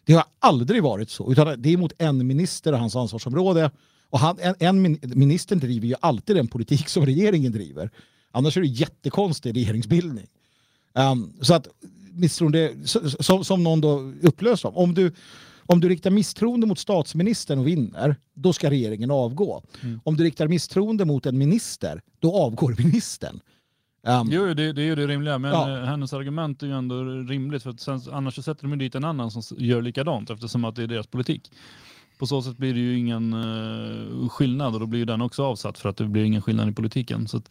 Det har aldrig varit så. Utan det är mot en minister och hans ansvarsområde. Och han, en, en min- ministern driver ju alltid den politik som regeringen driver. Annars är det jättekonstig regeringsbildning. Um, så att misstroende, som, som någon då upplöser om. Om du, om du riktar misstroende mot statsministern och vinner, då ska regeringen avgå. Om du riktar misstroende mot en minister, då avgår ministern. Um, Jo, det, det är ju det rimliga, men Ja. eh, hennes argument är ju ändå rimligt för att sen, annars så sätter de dit en annan som gör likadant eftersom att det är deras politik. På så sätt blir det ju ingen eh, skillnad och då blir ju den också avsatt för att det blir ingen skillnad i politiken. Så att,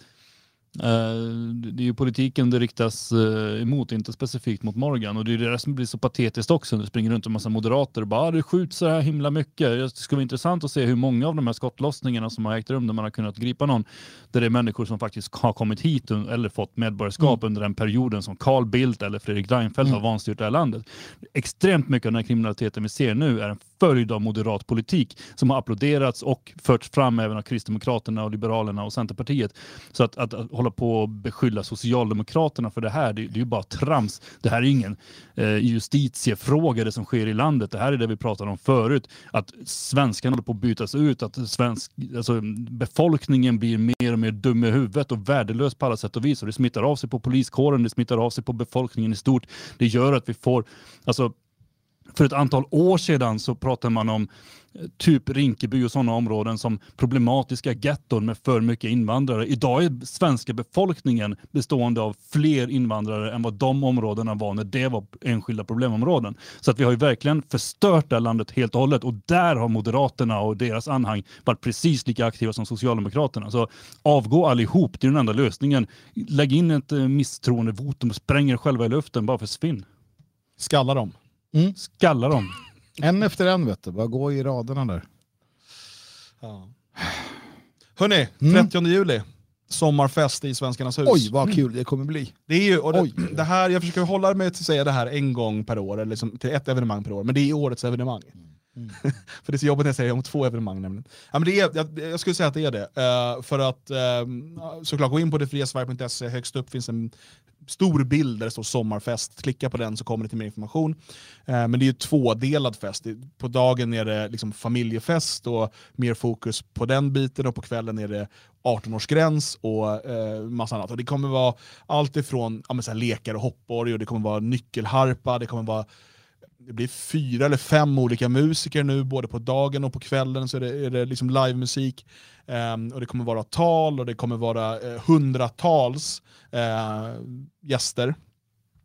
det det är ju politiken det riktas eh, emot, inte specifikt mot Morgan. Och det är det som blir så patetiskt också. Det springer runt en massa moderater och bara "Ah, det skjuts så här himla mycket. Det skulle vara intressant att se hur många av de här skottlossningarna som har ägt rum där man har kunnat gripa någon, där det är människor som faktiskt har kommit hit eller fått medborgarskap under den perioden som Carl Bildt eller Fredrik Reinfeldt har vanstyrt det här landet. Extremt mycket av den här kriminaliteten vi ser nu är en följd av moderat politik som har applåderats och förts fram även av Kristdemokraterna och Liberalerna och Centerpartiet. Så att, att, att hålla på och beskylla Socialdemokraterna för det här, det, det är ju bara trams. Det här är ingen eh, justitiefråga det som sker i landet. Det här är det vi pratade om förut. Att svenskarna håller på att bytas ut, att svensk, alltså, befolkningen blir mer och mer dum i huvudet och värdelös på alla sätt och vis. Och det smittar av sig på poliskåren, det smittar av sig på befolkningen i stort. Det gör att vi får, alltså för ett antal år sedan så pratade man om eh, typ Rinkeby och sådana områden som problematiska getton med för mycket invandrare. Idag är svenska befolkningen bestående av fler invandrare än vad de områdena var när det var enskilda problemområden. Så att vi har ju verkligen förstört det här landet helt och hållet och där har Moderaterna och deras anhang varit precis lika aktiva som Socialdemokraterna. Så avgå allihop, det är den enda lösningen. Lägg in ett eh, misstroendevotum och spräng er själva i luften, bara försvinn. Skalla dem. Skalla dem. En efter en vet du, bara gå i raderna där. Ja. Hörni, Mm. 30 juli. Sommarfest i Svenskarnas hus. Oj vad kul det kommer bli. Det är ju, och det, Oj. det här, jag försöker hålla mig till att säga det här en gång per år, eller liksom till ett evenemang per år, men det är årets evenemang. för det är så jobbigt när jag säger om två evenemang nämligen. Ja, men det är, jag, jag skulle säga att det är det. Eh, för att uh, såklart gå in på detfriasverige.se, högst upp finns en stor bild där det står sommarfest. Klicka på den så kommer det till mer information. Eh, men det är ju tvådelad fest. På dagen är det liksom familjefest och mer fokus på den biten och på kvällen är det 18-årsgräns och eh, massa annat. Och det kommer vara allt ifrån ja, men så här, lekar och hoppborg och det kommer vara nyckelharpa, det kommer vara det blir fyra eller fem olika musiker nu, både på dagen och på kvällen så är det, är det liksom livemusik. Um, och det kommer vara tal och det kommer vara eh, hundratals eh, gäster.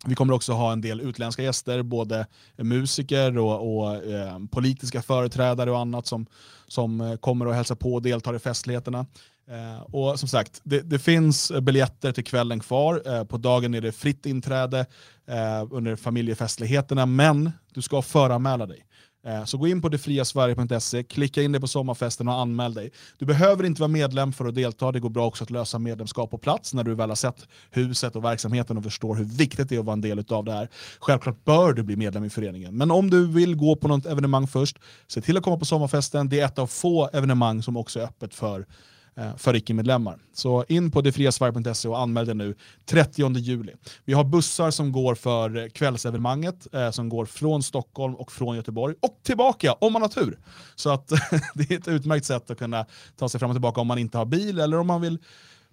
Vi kommer också ha en del utländska gäster, både musiker och, och eh, politiska företrädare och annat som, som eh, kommer och hälsa på och deltar i festligheterna. Eh, och som sagt, det, det finns eh, biljetter till kvällen kvar. Eh, på dagen är det fritt inträde eh, under familjefestligheterna, men du ska föranmäla dig. Eh, Så gå in på detfriasverige.se, klicka in dig på sommarfesten och anmäl dig. Du behöver inte vara medlem för att delta, det går bra också att lösa medlemskap på plats när du väl har sett huset och verksamheten och förstår hur viktigt det är att vara en del av det här. Självklart bör du bli medlem i föreningen, men om du vill gå på något evenemang först, se till att komma på sommarfesten. Det är ett av få evenemang som också är öppet för för icke-medlemmar. Så in på detfriasverige.se och anmäl dig nu 30 juli. Vi har bussar som går för eh, kvällsevenemanget eh, som går från Stockholm och från Göteborg och tillbaka om man har tur. Så att det är ett utmärkt sätt att kunna ta sig fram och tillbaka om man inte har bil eller om man vill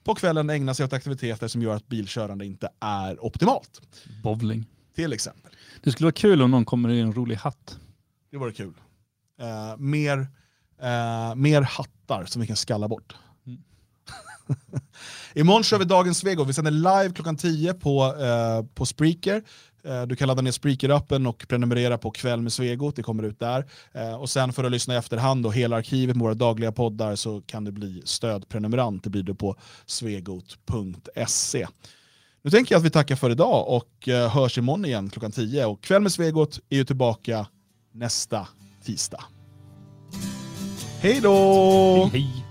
på kvällen ägna sig åt aktiviteter som gör att bilkörande inte är optimalt. Bowling. Till exempel. Det skulle vara kul om någon kommer i en rolig hatt. Det vore kul. Eh, mer, eh, mer hattar som vi kan skalla bort. Imorgon kör vi dagens Svego. Vi sänder live klockan 10 på, eh, på Spreaker. Eh, du kan ladda ner Spreaker-appen och prenumerera på Kväll med Svegot, det kommer ut där. Eh, och sen för att lyssna i efterhand och hela arkivet med våra dagliga poddar så kan du bli stödprenumerant. Det blir du på svegot.se. Nu tänker jag att vi tackar för idag och eh, hörs imorgon igen klockan 10. Och Kväll med Svegot är ju tillbaka nästa tisdag. Hej då! Hej!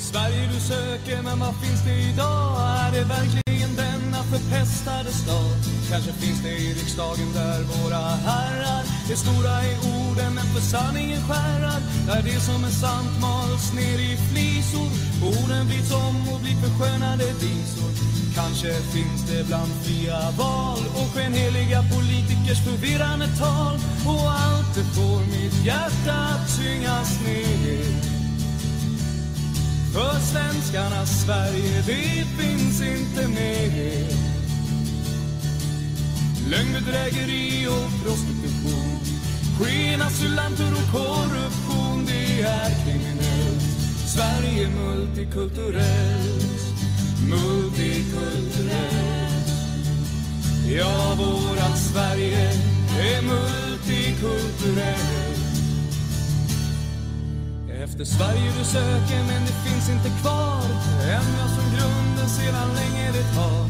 Sverige du söker, men vad finns det idag? Är det verkligen denna förpestade stad? Kanske finns det i riksdagen där våra herrar är stora i orden, men för sanningen skärrar. Där det som är sant mals ner i flisor. Orden vrids om och blir förskönade visor. Kanske finns det bland fria val och skenheliga politikers förvirrande tal. Och allt det får mitt hjärta att tyngas ner. För svenskarnas Sverige, det finns inte mer. Lögn, bedrägeri och prostitution. Skenasylanter och korruption, det är kriminellt. Sverige är multikulturellt, multikulturellt. Ja, vårat Sverige är multikulturellt. Efter Sverige du söker men det finns inte kvar. En jag som grunden sedan länge det har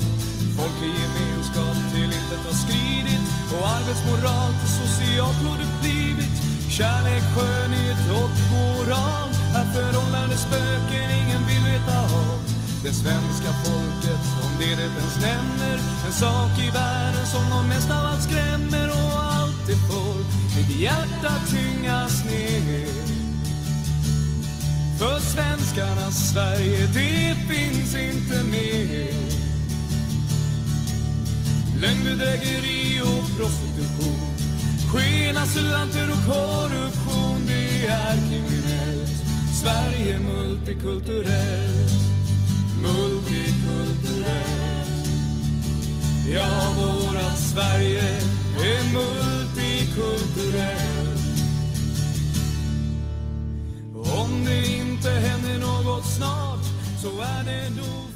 Folklig gemenskap till intet har skridit. Och arbetsmoral till socialt har det blivit. Kärlek, skönhet och moral. Är förhållande spöken ingen vill veta av. Det svenska folket, om det det ens nämner. En sak i världen som de mest av allt skrämmer. Och allt det får mitt hjärta tyngas ner för svenskarnas Sverige, det finns inte mer. Lögnbedrägeri och prostitution. Skenasylanter och korruption, det är kriminellt. Sverige multikulturellt, multikulturellt. Ja, vårat Sverige är multikulturellt. Om det inte händer något snart så är det nog